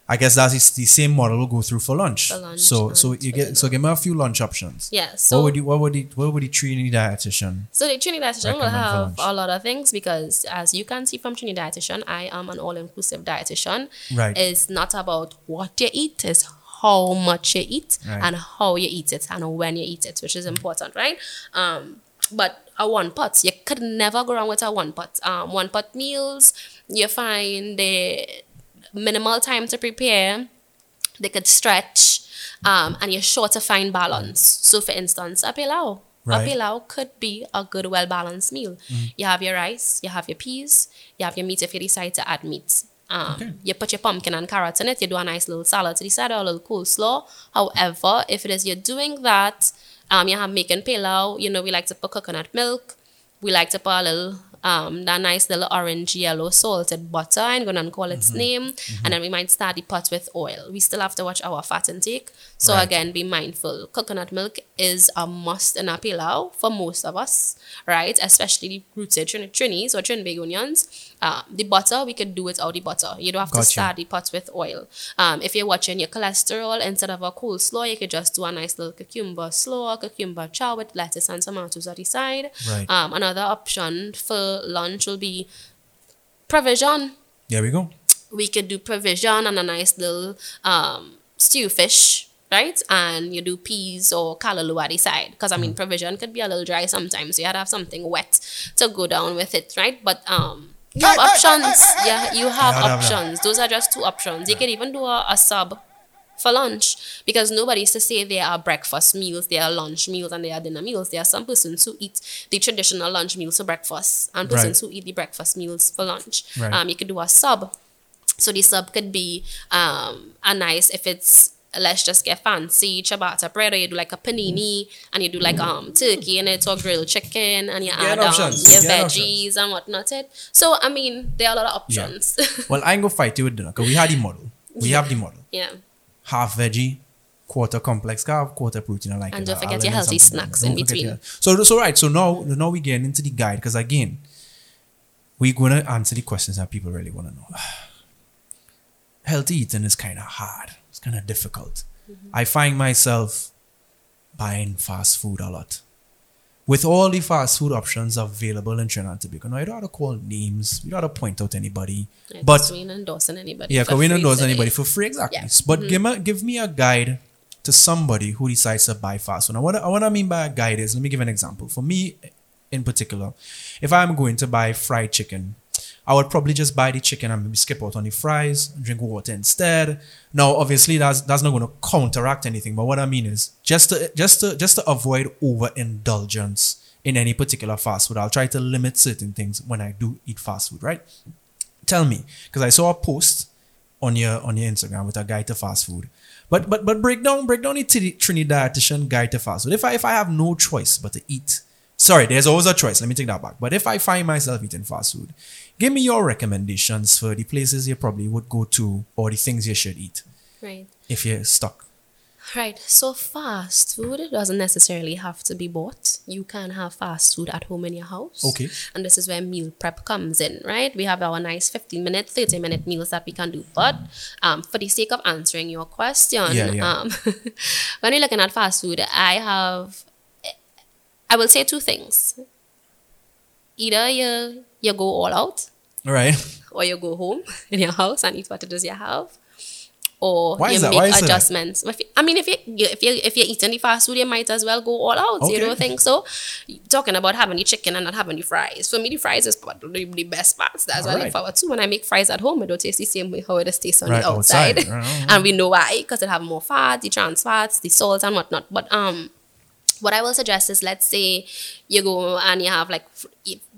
Speaker 1: I guess that's is the same model we'll go through for lunch.
Speaker 2: For lunch
Speaker 1: so so you get so give me a few lunch options.
Speaker 2: Yeah.
Speaker 1: what
Speaker 2: So
Speaker 1: would you what would the what would the Trini dietitian?
Speaker 2: So the Trini dietitian will have a lot of things because as you can see from Trini dietitian, I am an all-inclusive dietitian.
Speaker 1: Right.
Speaker 2: It's not about what you eat, it's how much you eat
Speaker 1: Right.
Speaker 2: and how you eat it and when you eat it, which is important, right? Um, but a one pot, you could never go wrong with a one pot. Um, one pot meals, you find the minimal time to prepare, they could stretch, um, and you're sure to find balance. So, for instance, a pilau.
Speaker 1: Right.
Speaker 2: A pilau could be a good, well balanced meal. You have your rice, you have your peas, you have your meat if you decide to add meat. Um,
Speaker 1: Okay.
Speaker 2: You put your pumpkin and carrots in it, you do a nice little salad to the side or a little coleslaw. However, if it is you're doing that, um, you have making pilau, you know, we like to put coconut milk, we like to put a little um that nice little orange yellow salted butter. I'm gonna call its name. And then we might start the pot with oil. We still have to watch our fat intake. So
Speaker 1: Right.
Speaker 2: again be mindful. Coconut milk is a must in a pilau for most of us right? Especially the rooted Trin- Trinis or Trinbagonians uh, the butter we could do without the butter. You don't have to start the pot with oil. Um, if you're watching your cholesterol instead of a cool coleslaw you could just do a nice little cucumber slaw cucumber chow with lettuce and tomatoes at the side.
Speaker 1: Right.
Speaker 2: um, another option for lunch will be provision.
Speaker 1: There we go.
Speaker 2: We could do provision and a nice little um, stew fish, right? And you do peas or callaloo at the side. Because I
Speaker 1: Mm.
Speaker 2: mean, provision could be a little dry sometimes. So you had to have something wet to go down with it, right? But um, you have options. Yeah, you have
Speaker 1: Yeah, I have that.
Speaker 2: options. Those are just two options. You could even do a, a sub for lunch because nobody is to say there are breakfast meals, there are lunch meals, and there are dinner meals. There are some persons who eat the traditional lunch meals for breakfast and persons
Speaker 1: Right.
Speaker 2: who eat the breakfast meals for lunch.
Speaker 1: Right.
Speaker 2: Um, you could do a sub. So the sub could be um, a nice if it's let's just get fancy ciabatta bread or you do like a panini and you do like um turkey in it or grilled chicken and you add um, your
Speaker 1: Get
Speaker 2: veggies and whatnot it. So I mean there are a lot of
Speaker 1: Yeah.
Speaker 2: options.
Speaker 1: Well, I ain't gonna fight you with dinner because we had the model. We have the model.
Speaker 2: yeah.
Speaker 1: Half veggie, quarter complex carb, quarter protein. I like
Speaker 2: And
Speaker 1: it.
Speaker 2: don't
Speaker 1: I'll
Speaker 2: forget your healthy snacks in between.
Speaker 1: So, so right. So now, now we getting into the guide because again, we're gonna answer the questions that people really want to know. Healthy eating is kind of hard. It's kind of difficult. Mm-hmm. I find myself buying fast food a lot. With all the fast food options available in Trinidad and Tobago, now I don't have to call names, we don't have to point out anybody,
Speaker 2: Yeah,
Speaker 1: but
Speaker 2: we ain't endorsing anybody.
Speaker 1: yeah, because we don't endorse anybody for free, exactly.
Speaker 2: Yeah.
Speaker 1: But mm-hmm. give me give me a guide to somebody who decides to buy fast food. Now, what what I mean by a guide is, let me give an example. For me, in particular, if I'm going to buy fried chicken, I would probably just buy the chicken and maybe skip out on the fries, drink water instead. Now, obviously, that's that's not going to counteract anything. But what I mean is, just to just to just to avoid overindulgence in any particular fast food, I'll try to limit certain things when I do eat fast food. Right? Tell me, because I saw a post on your on your Instagram with a guide to fast food. But but but break down break down the Tri- Trinidadian guide to fast food. If I if I have no choice but to eat, sorry, there's always a choice. Let me take that back. But if I find myself eating fast food, give me your recommendations for the places you probably would go to or the things you should eat
Speaker 2: Right.
Speaker 1: if you're stuck.
Speaker 2: Right. So fast food doesn't necessarily have to be bought. You can have fast food at home in your house.
Speaker 1: Okay.
Speaker 2: And this is where meal prep comes in, right? We have our nice 15 minute, 30 minute meals that we can do. But um, for the sake of answering your question,
Speaker 1: Yeah, yeah.
Speaker 2: Um, when we're looking at fast food, I have, I will say two things. Either you, you go all out
Speaker 1: Right.
Speaker 2: or you go home in your house and eat what it is you have, or
Speaker 1: Why
Speaker 2: you make
Speaker 1: Why
Speaker 2: adjustments. You- I mean, if you if you if you're eating the fast food, you might as well go all out. You don't think so? Talking about having the chicken and not having the fries. For me, the fries is probably the best parts. That's what I look forward to. When I make fries at home, it don't taste the same way how it tastes on
Speaker 1: Right,
Speaker 2: the outside.
Speaker 1: outside.
Speaker 2: And we know why because it have more fat, the trans fats, the salt and whatnot. But um what I will suggest is let's say you go and you have like fr-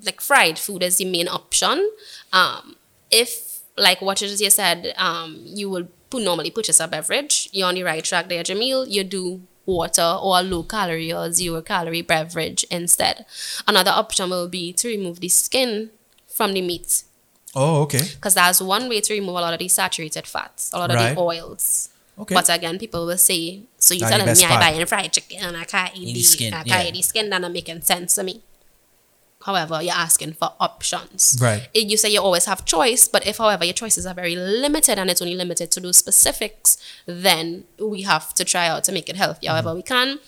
Speaker 2: like fried food as the main option. Um, if like what you said, um, you will normally purchase a beverage. You're on the right track there, Jamil. You do water or a low calorie or zero calorie beverage instead. Another option will be to remove the skin from the meat
Speaker 1: Oh, okay.
Speaker 2: because that's one way to remove a lot of the saturated fats, a lot of
Speaker 1: Right.
Speaker 2: the oils.
Speaker 1: Okay.
Speaker 2: But again, people will say, so you're telling me
Speaker 1: part.
Speaker 2: I buying fried chicken and I can't eat the,
Speaker 3: skin,
Speaker 2: I can't
Speaker 3: yeah.
Speaker 2: eat the skin, then not making sense to me. However, you're asking for options.
Speaker 1: Right.
Speaker 2: You say you always have choice, but if, however, your choices are very limited and it's only limited to those specifics, then we have to try out to make it healthy.
Speaker 1: Mm-hmm.
Speaker 2: However, we can.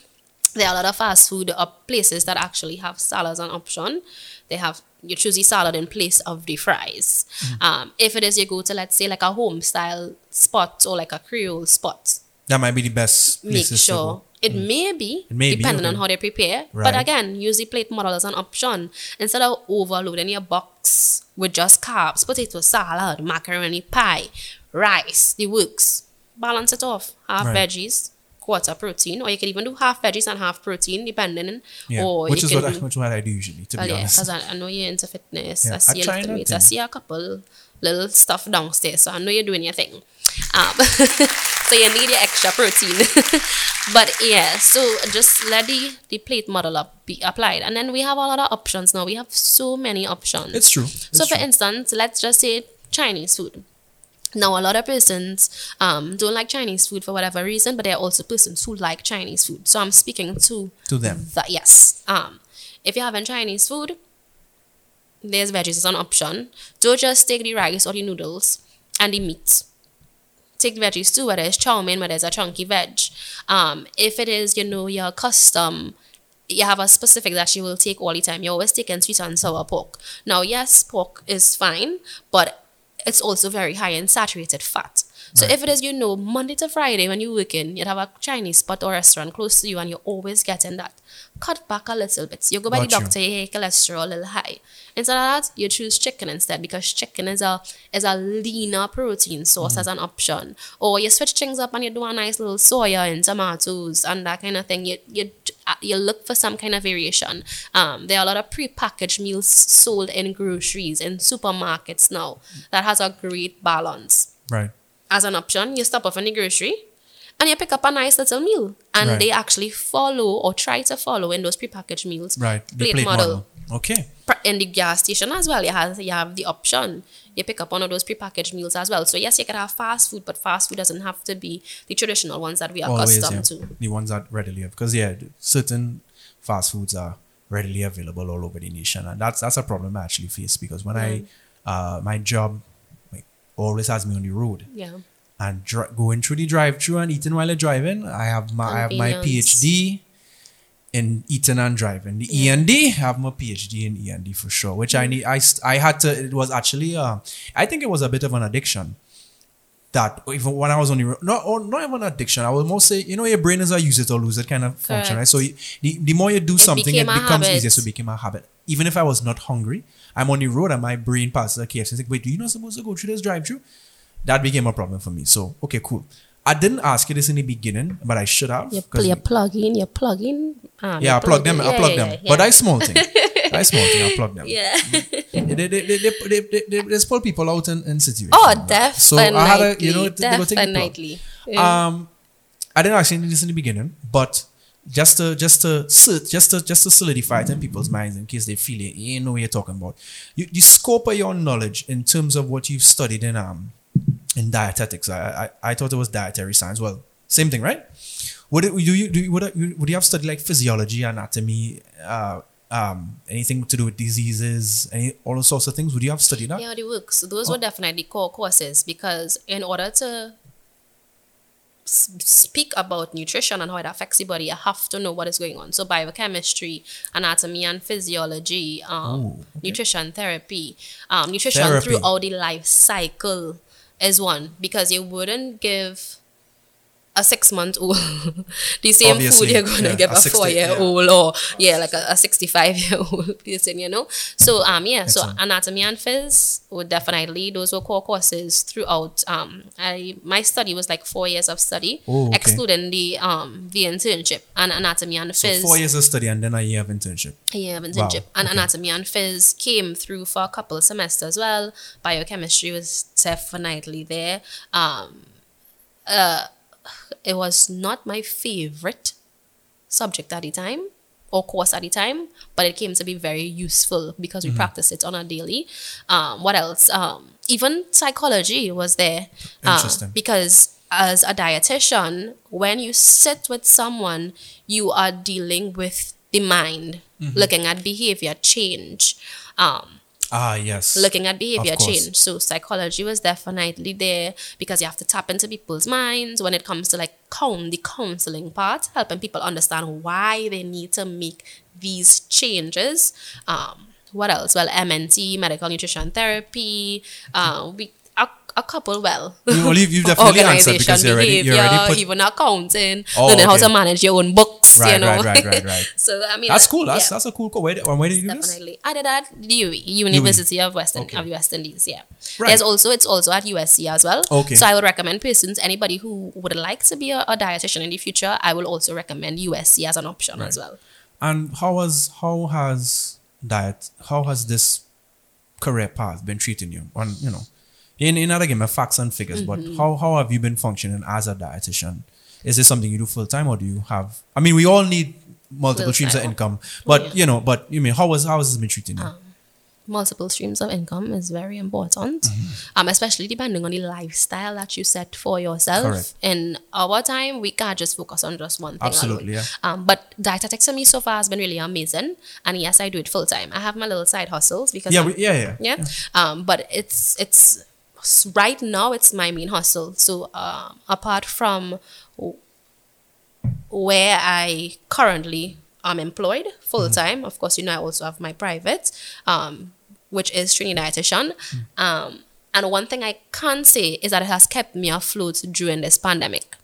Speaker 2: There are a lot of fast food uh, places that actually have salad as an option. They have you choose the salad in place of the fries.
Speaker 1: Mm-hmm.
Speaker 2: Um, if it is you go to let's say like a home style spot or like a Creole spot,
Speaker 1: That might be the best
Speaker 2: make sure it mm. may be
Speaker 1: It may be,
Speaker 2: depending on how they prepare. But again, use the plate model as an option instead of overloading your box with just carbs, potato salad, macaroni pie, rice, the works. Balance it off. Half
Speaker 1: Right.
Speaker 2: veggies, quarter protein, or you can even do half veggies and half protein, depending.
Speaker 1: Yeah.
Speaker 2: Or
Speaker 1: which is what I,
Speaker 2: do-
Speaker 1: which is what I do usually, to
Speaker 2: well,
Speaker 1: be oh,
Speaker 2: yeah,
Speaker 1: honest.
Speaker 2: because I, I know you're into fitness.
Speaker 1: Yeah,
Speaker 2: I
Speaker 1: I
Speaker 2: see a
Speaker 1: try
Speaker 2: little weights. I see a couple little stuff downstairs, so I know you're doing your thing. Um, so you need your extra protein. but yeah, so just let the, the plate model up be applied. And then we have a lot of options now. We have so many options.
Speaker 1: It's true. It's
Speaker 2: so for
Speaker 1: true.
Speaker 2: instance, let's just say Chinese food. Now, a lot of persons um, don't like Chinese food for whatever reason, but there are also persons who like Chinese food. So I'm speaking to
Speaker 1: To them.
Speaker 2: yes. Um, if you're having Chinese food, there's veggies as an option. Don't just take the rice or the noodles and the meat. Take the veggies too, whether it's chow mein, whether it's a chunky veg. Um, if it is, you know, your custom, you have a specific that you will take all the time. You're always taking sweet and sour pork. Now, yes, pork is fine, but it's also very high in saturated fat. So if it is, you know, Monday to Friday when you working, you'd have a Chinese spot or restaurant close to you and you're always getting that. Cut back a little bit. You go by
Speaker 1: Got
Speaker 2: the
Speaker 1: you.
Speaker 2: doctor, your cholesterol a little high. Instead of that, you choose chicken instead because chicken is a is a leaner protein source
Speaker 1: Mm-hmm.
Speaker 2: as an option. Or you switch things up and you do a nice little soya and tomatoes and that kind of thing. You you uh, you look for some kind of variation. Um, there are a lot of pre-packaged meals sold in groceries in supermarkets now that has a great balance
Speaker 1: Right.
Speaker 2: As an option, you stop off in the grocery and you pick up a nice little meal. And
Speaker 1: Right.
Speaker 2: they actually follow or try to follow in those prepackaged meals.
Speaker 1: Right. The
Speaker 2: Plate,
Speaker 1: plate
Speaker 2: model.
Speaker 1: model. Okay.
Speaker 2: In the gas station as well, you have you have the option. You pick up one of those prepackaged meals as well. So yes, you can have fast food, but fast food doesn't have to be the traditional ones that we are
Speaker 1: Always, yeah.
Speaker 2: accustomed to.
Speaker 1: The ones that readily have, because yeah, certain fast foods are readily available all over the nation, and that's that's a problem I actually face because when I, uh, my job, always has me on the road,
Speaker 2: Yeah.
Speaker 1: and dri- going through the drive-through and eating while I'm driving. I have my I have my PhD in eating and driving. The E and D, I have my PhD in E and D for sure. Which
Speaker 2: Mm.
Speaker 1: I need. I I had to. It was actually. Uh, I think it was a bit of an addiction. That even when I was on the road, not or not even addiction. I would more say, you know, your brain is a use it or lose it kind of function, right? So the, the more you do something, it
Speaker 2: became a
Speaker 1: becomes
Speaker 2: habit.
Speaker 1: easier. So it became a habit. Even if I was not hungry, I'm on the road and my brain passes a KFC. It's like, wait, do you not supposed to go through this drive-through? That became a problem for me. So okay, cool. I didn't ask you this in the beginning, but I should have. You're,
Speaker 2: pl- you're plugging, you're plugging. Ah,
Speaker 1: yeah, I plug them. I plug them. But I small thing. I small thing. I plug them.
Speaker 2: Yeah.
Speaker 1: they, they, they, they, they, pull people out in, in situations.
Speaker 2: Oh, definitely.
Speaker 1: So I had a, you know,
Speaker 2: definitely.
Speaker 1: Um, I didn't ask you this in the beginning, but just to just to just to just to solidify it in people's minds in case they feel it, you know what you're talking about. You, the scope of your knowledge in terms of what you've studied in um in dietetics. I I, I thought it was dietary science. Well, same thing, right? Would it do you do you, would you, would you have studied like physiology, anatomy, uh, um, anything to do with diseases, any all those sorts of things? Would you have studied that?
Speaker 2: Yeah, the works. Those
Speaker 1: Oh.
Speaker 2: were definitely core courses because in order to speak about nutrition and how it affects the body, you have to know what is going on. So biochemistry, anatomy and physiology, um,
Speaker 1: Ooh, okay.
Speaker 2: nutrition therapy, um, nutrition
Speaker 1: Therapy.
Speaker 2: throughout the life cycle is one because you wouldn't give a six month old the same
Speaker 1: Obviously,
Speaker 2: food you're gonna
Speaker 1: yeah,
Speaker 2: give
Speaker 1: a
Speaker 2: a,
Speaker 1: 60
Speaker 2: four year
Speaker 1: yeah.
Speaker 2: old or yeah like a, a 65 year old person you know so um yeah so anatomy and phys would definitely those were core courses throughout um i my study was like four years of study
Speaker 1: Oh, okay.
Speaker 2: excluding the um the internship and anatomy and phys So
Speaker 1: four years of study and then a year of internship.
Speaker 2: a year of internship
Speaker 1: Wow,
Speaker 2: and
Speaker 1: okay.
Speaker 2: anatomy and phys came through for a couple of semesters as well biochemistry was definitely there um uh it was not my favorite subject at the time or course at the time, but it came to be very useful because we
Speaker 1: Mm-hmm.
Speaker 2: practice it on a daily. Um, what else? Um, even psychology was there. uh,
Speaker 1: Interesting.
Speaker 2: because as a dietitian, when you sit with someone, you are dealing with the mind,
Speaker 1: Mm-hmm.
Speaker 2: looking at behavior change. Um,
Speaker 1: Ah, yes.
Speaker 2: looking at behavior change. So psychology was definitely there because you have to tap into people's minds when it comes to like count the counseling part, helping people understand why they need to make these changes. Um, what else? Well, MNT, medical nutrition therapy. Uh, we a, couple well.
Speaker 1: You- well, you've- definitely answered because
Speaker 2: organization
Speaker 1: you already- you
Speaker 2: behavior,
Speaker 1: already put-
Speaker 2: even accounting,
Speaker 1: Oh,
Speaker 2: learning how to manage your own books. you know,
Speaker 1: right, right, right, right.
Speaker 2: so I mean,
Speaker 1: That's cool. That's
Speaker 2: yeah.
Speaker 1: that's a cool. Cool. Where, where did you do this?
Speaker 2: Definitely. I did at the University of Western
Speaker 1: Okay.
Speaker 2: of West Indies. Yeah.
Speaker 1: Right.
Speaker 2: There's also it's also at USC as well.
Speaker 1: Okay.
Speaker 2: So I would recommend persons, anybody who would like to be a, a dietitian in the future, I will also recommend USC as an option as well.
Speaker 1: And how has how has diet? How has this career path been treating you? On you know, in in other give me facts and figures,
Speaker 2: Mm-hmm.
Speaker 1: but how how have you been functioning as a dietitian? Is this something you do full time, or do you have? I mean, we all need multiple
Speaker 2: Full
Speaker 1: streams of income, but
Speaker 2: Yeah.
Speaker 1: you know, but you mean how was how has this been treating you?
Speaker 2: Multiple streams of income is very important,
Speaker 1: Mm-hmm.
Speaker 2: um, especially depending on the lifestyle that you set for yourself.
Speaker 1: Correct.
Speaker 2: In our time, we can't just focus on just one thing.
Speaker 1: Absolutely, yeah.
Speaker 2: Um, but dietetics for me so far has been really amazing, and yes, I do it full time. I have my little side hustles because
Speaker 1: yeah, we, yeah, yeah,
Speaker 2: yeah um but it's it's right now it's my main hustle. So um apart from where i currently am employed full time of course you know i also have my private um which is Trini dietitian um and one thing i can say is that it has kept me afloat during this pandemic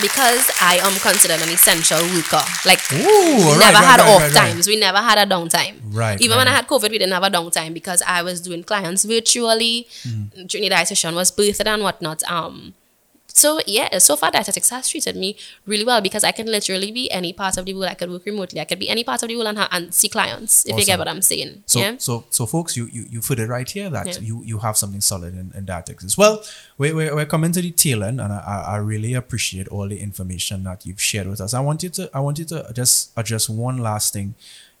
Speaker 2: because I am considered an essential worker. Like
Speaker 1: Ooh,
Speaker 2: we
Speaker 1: right,
Speaker 2: never
Speaker 1: right,
Speaker 2: had
Speaker 1: right,
Speaker 2: off times. We never had a downtime.
Speaker 1: Right,
Speaker 2: Even when I had COVID, we didn't have a downtime because I was doing clients virtually.
Speaker 1: Mm-hmm.
Speaker 2: Trini dietitian was birthed and whatnot. Um, so yeah, so far dietetics has treated me really well because I can literally be any part of the world. I could work remotely. I could be any part of the world and, ha- and see clients. If you get what I'm saying.
Speaker 1: So,
Speaker 2: yeah.
Speaker 1: so, so, folks, you you you put it right here that
Speaker 2: Yeah.
Speaker 1: you you have something solid in, in dietetics as well. We we we're coming to the tail end, and I, I really appreciate all the information that you've shared with us. I want you to I want you to just address one last thing.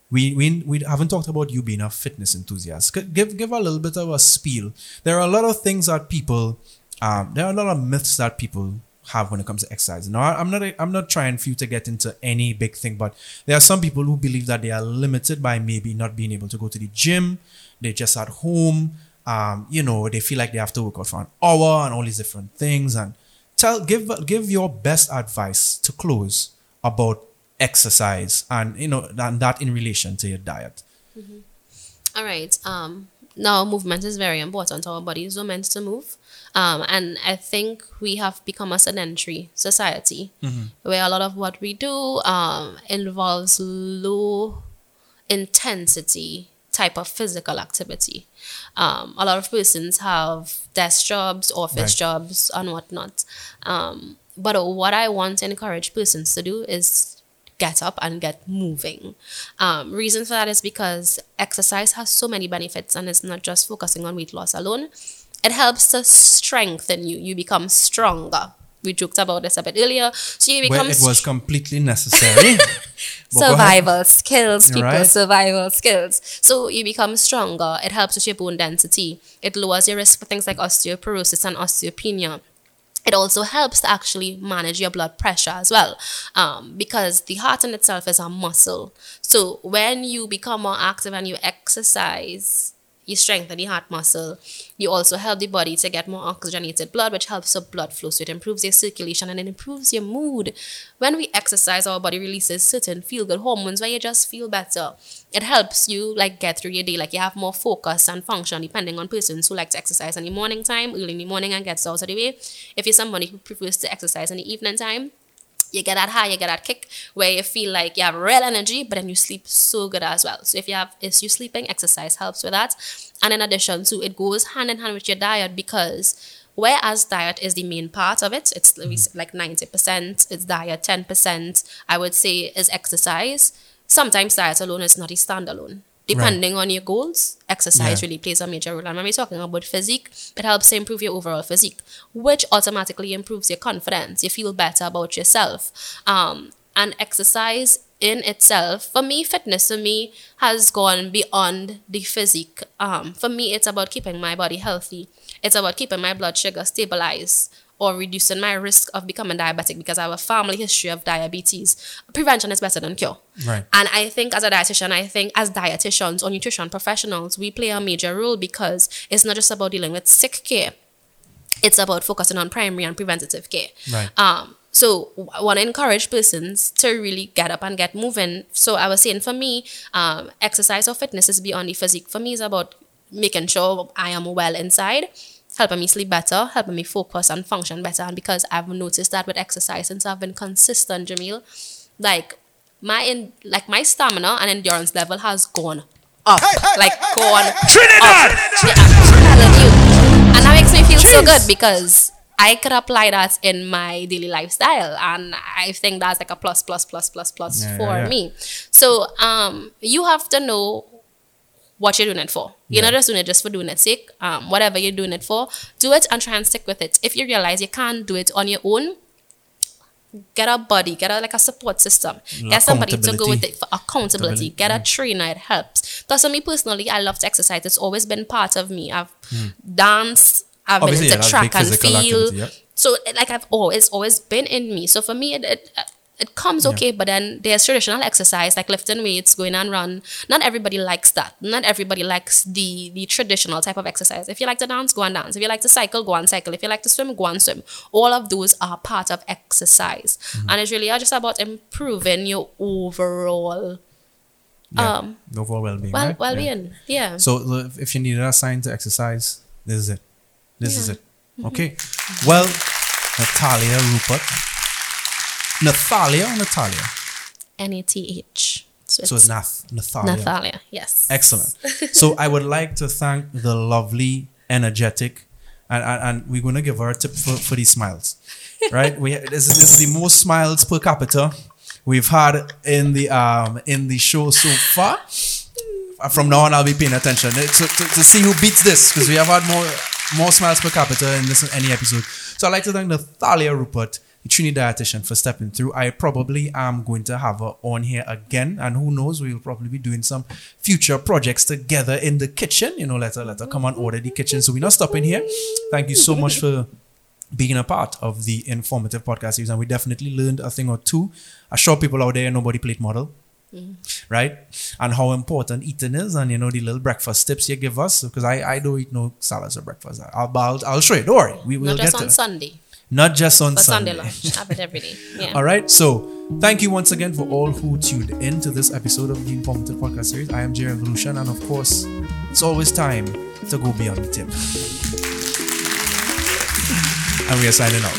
Speaker 1: We, we we haven't talked about you being a fitness enthusiast. Give give a little bit of a spiel. There are a lot of things that people, um, there are a lot of myths that people have when it comes to exercise. Now, I'm not I'm not trying for you to get into any big thing, but there are some people who believe that they are limited by maybe not being able to go to the gym. They're just at home um, you know, they feel like they have to work out for an hour and all these different things. And tell, give, give your best advice to close about exercise and you know and that in relation to your diet.
Speaker 2: All right. Um, now movement is very important. Our bodies were meant to move. Um, and I think we have become a sedentary society where a lot of what we do um, involves low intensity type of physical activity. Um, a lot of persons have desk jobs, office
Speaker 1: Right.
Speaker 2: jobs, and whatnot. Um, but what I want to encourage persons to do is get up and get moving. Um, reason for that is because exercise has so many benefits, and it's not just focusing on weight loss alone. It helps to strengthen you. You become stronger. We joked about this a bit earlier. So you
Speaker 1: Well,
Speaker 2: become
Speaker 1: it was completely necessary. But go ahead.
Speaker 2: survival skills, people,
Speaker 1: Right.
Speaker 2: survival skills. So you become stronger. It helps with your bone density. It lowers your risk for things like osteoporosis and osteopenia. It also helps to actually manage your blood pressure as well, um, because the heart in itself is a muscle. So when you become more active and you exercise, you strengthen the heart muscle. You also help the body to get more oxygenated blood, which helps the blood flow. So it improves your circulation and it improves your mood. When we exercise, our body releases certain feel good hormones where you just feel better. It helps you like get through your day, like you have more focus and function depending on persons who like to exercise in the morning time, early in the morning and gets out of the way. If you're somebody who prefers to exercise in the evening time, you get that high, you get that kick where you feel like you have real energy, but then you sleep so good as well. So if you have issue sleeping, exercise helps with that. And in addition to it goes hand in hand with your diet because whereas diet is the main part of it, it's mm-hmm. like 90%, it's diet, 10%, I would say is exercise. Sometimes diet alone is not a standalone. Depending on your goals, exercise
Speaker 1: Yeah.
Speaker 2: really plays a major role. And when we're talking about physique, it helps to improve your overall physique, which automatically improves your confidence. You feel better about yourself. Um, and exercise in itself, for me, fitness for me has gone beyond the physique. Um, for me, it's about keeping my body healthy. It's about keeping my blood sugar stabilized or reducing my risk of becoming diabetic because I have a family history of diabetes. Prevention is better than cure.
Speaker 1: Right.
Speaker 2: And I think as a dietitian, I think as dietitians or nutrition professionals, we play a major role because it's not just about dealing with sick care. It's about focusing on primary and preventative care.
Speaker 1: Right.
Speaker 2: Um, so I want to encourage persons to really get up and get moving. So I was saying for me, um, exercise or fitness is beyond the physique. For me, it's about making sure I am well inside, helping me sleep better, helping me focus and function better. And because I've noticed that with exercise since I've been consistent, Jamil, like my in like my stamina and endurance level has gone up, like gone
Speaker 3: Trinidad!
Speaker 2: up. Yeah, I'm telling you, and that makes me feel so good because I could apply that in my daily lifestyle, and I think that's like a plus, plus, plus, plus, plus
Speaker 1: Yeah,
Speaker 2: for
Speaker 1: yeah, yeah.
Speaker 2: me. So, um, you have to know what you're doing it for. You're
Speaker 1: Yeah.
Speaker 2: not just doing it just for doing it sake. Um, whatever you're doing it for, do it and try and stick with it. If you realize you can't do it on your own, get a buddy, get a like a support system, get somebody to go with it for accountability. Get a trainer, it helps. Plus, for me personally, I love to exercise. It's always been part of me. I've danced, I've.
Speaker 1: Obviously,
Speaker 2: been
Speaker 1: yeah,
Speaker 2: into
Speaker 1: that's
Speaker 2: track and field.
Speaker 1: activity, yeah.
Speaker 2: So like I've always always been in me. So for me, it it, it comes okay. But then there's traditional exercise like lifting weights, going and run. Not everybody likes that. Not everybody likes the the traditional type of exercise. If you like to dance, go and dance. If you like to cycle, go and cycle. If you like to swim, go and swim. All of those are part of exercise,
Speaker 1: Mm-hmm.
Speaker 2: and it's really just about improving your overall
Speaker 1: Yeah.
Speaker 2: um
Speaker 1: overall well-being.
Speaker 2: well
Speaker 1: right?
Speaker 2: well
Speaker 1: Yeah.
Speaker 2: being. Yeah.
Speaker 1: So if you needed a sign to exercise, this is it. This is it. Okay. Well, Natalia Rupert. Natalia or Natalia?
Speaker 2: N A T H.
Speaker 1: So it's Nath. Natalia.
Speaker 2: Nathalia. Yes.
Speaker 1: Excellent. so I would like to thank the lovely, energetic, and, and, and we're going to give her a tip for, for these smiles. Right? We this is, this is the most smiles per capita we've had in the um in the show so far. From now on, I'll be paying attention to, to, to see who beats this because we have had more more smiles per capita in this any episode. So I'd like to thank Nathalia Rupert, the Trinidad dietitian, for stepping through. I probably am going to have her on here again, and who knows, we'll probably be doing some future projects together in the kitchen. You know, let her let her come and order the kitchen. So we're not stopping here. Thank you so much for being a part of the informative podcast series, and we definitely learned a thing or two. I show people out there nobody plate model. Mm. right? And how important eating is, and you know the little breakfast tips you give us. Because I, I don't eat no salads or breakfast. I'll, I'll, I'll show you. Don't worry, we will
Speaker 2: Not just
Speaker 1: get
Speaker 2: on
Speaker 1: to
Speaker 2: Sunday,
Speaker 1: not just on
Speaker 2: but
Speaker 1: Sunday.
Speaker 2: Sunday lunch. Have it every day. Yeah.
Speaker 1: All right. So thank you once again for all who tuned in to this episode of the Informative Podcast Series. I am J Revolution, and of course, it's always time to go beyond the tip. And we are signing out.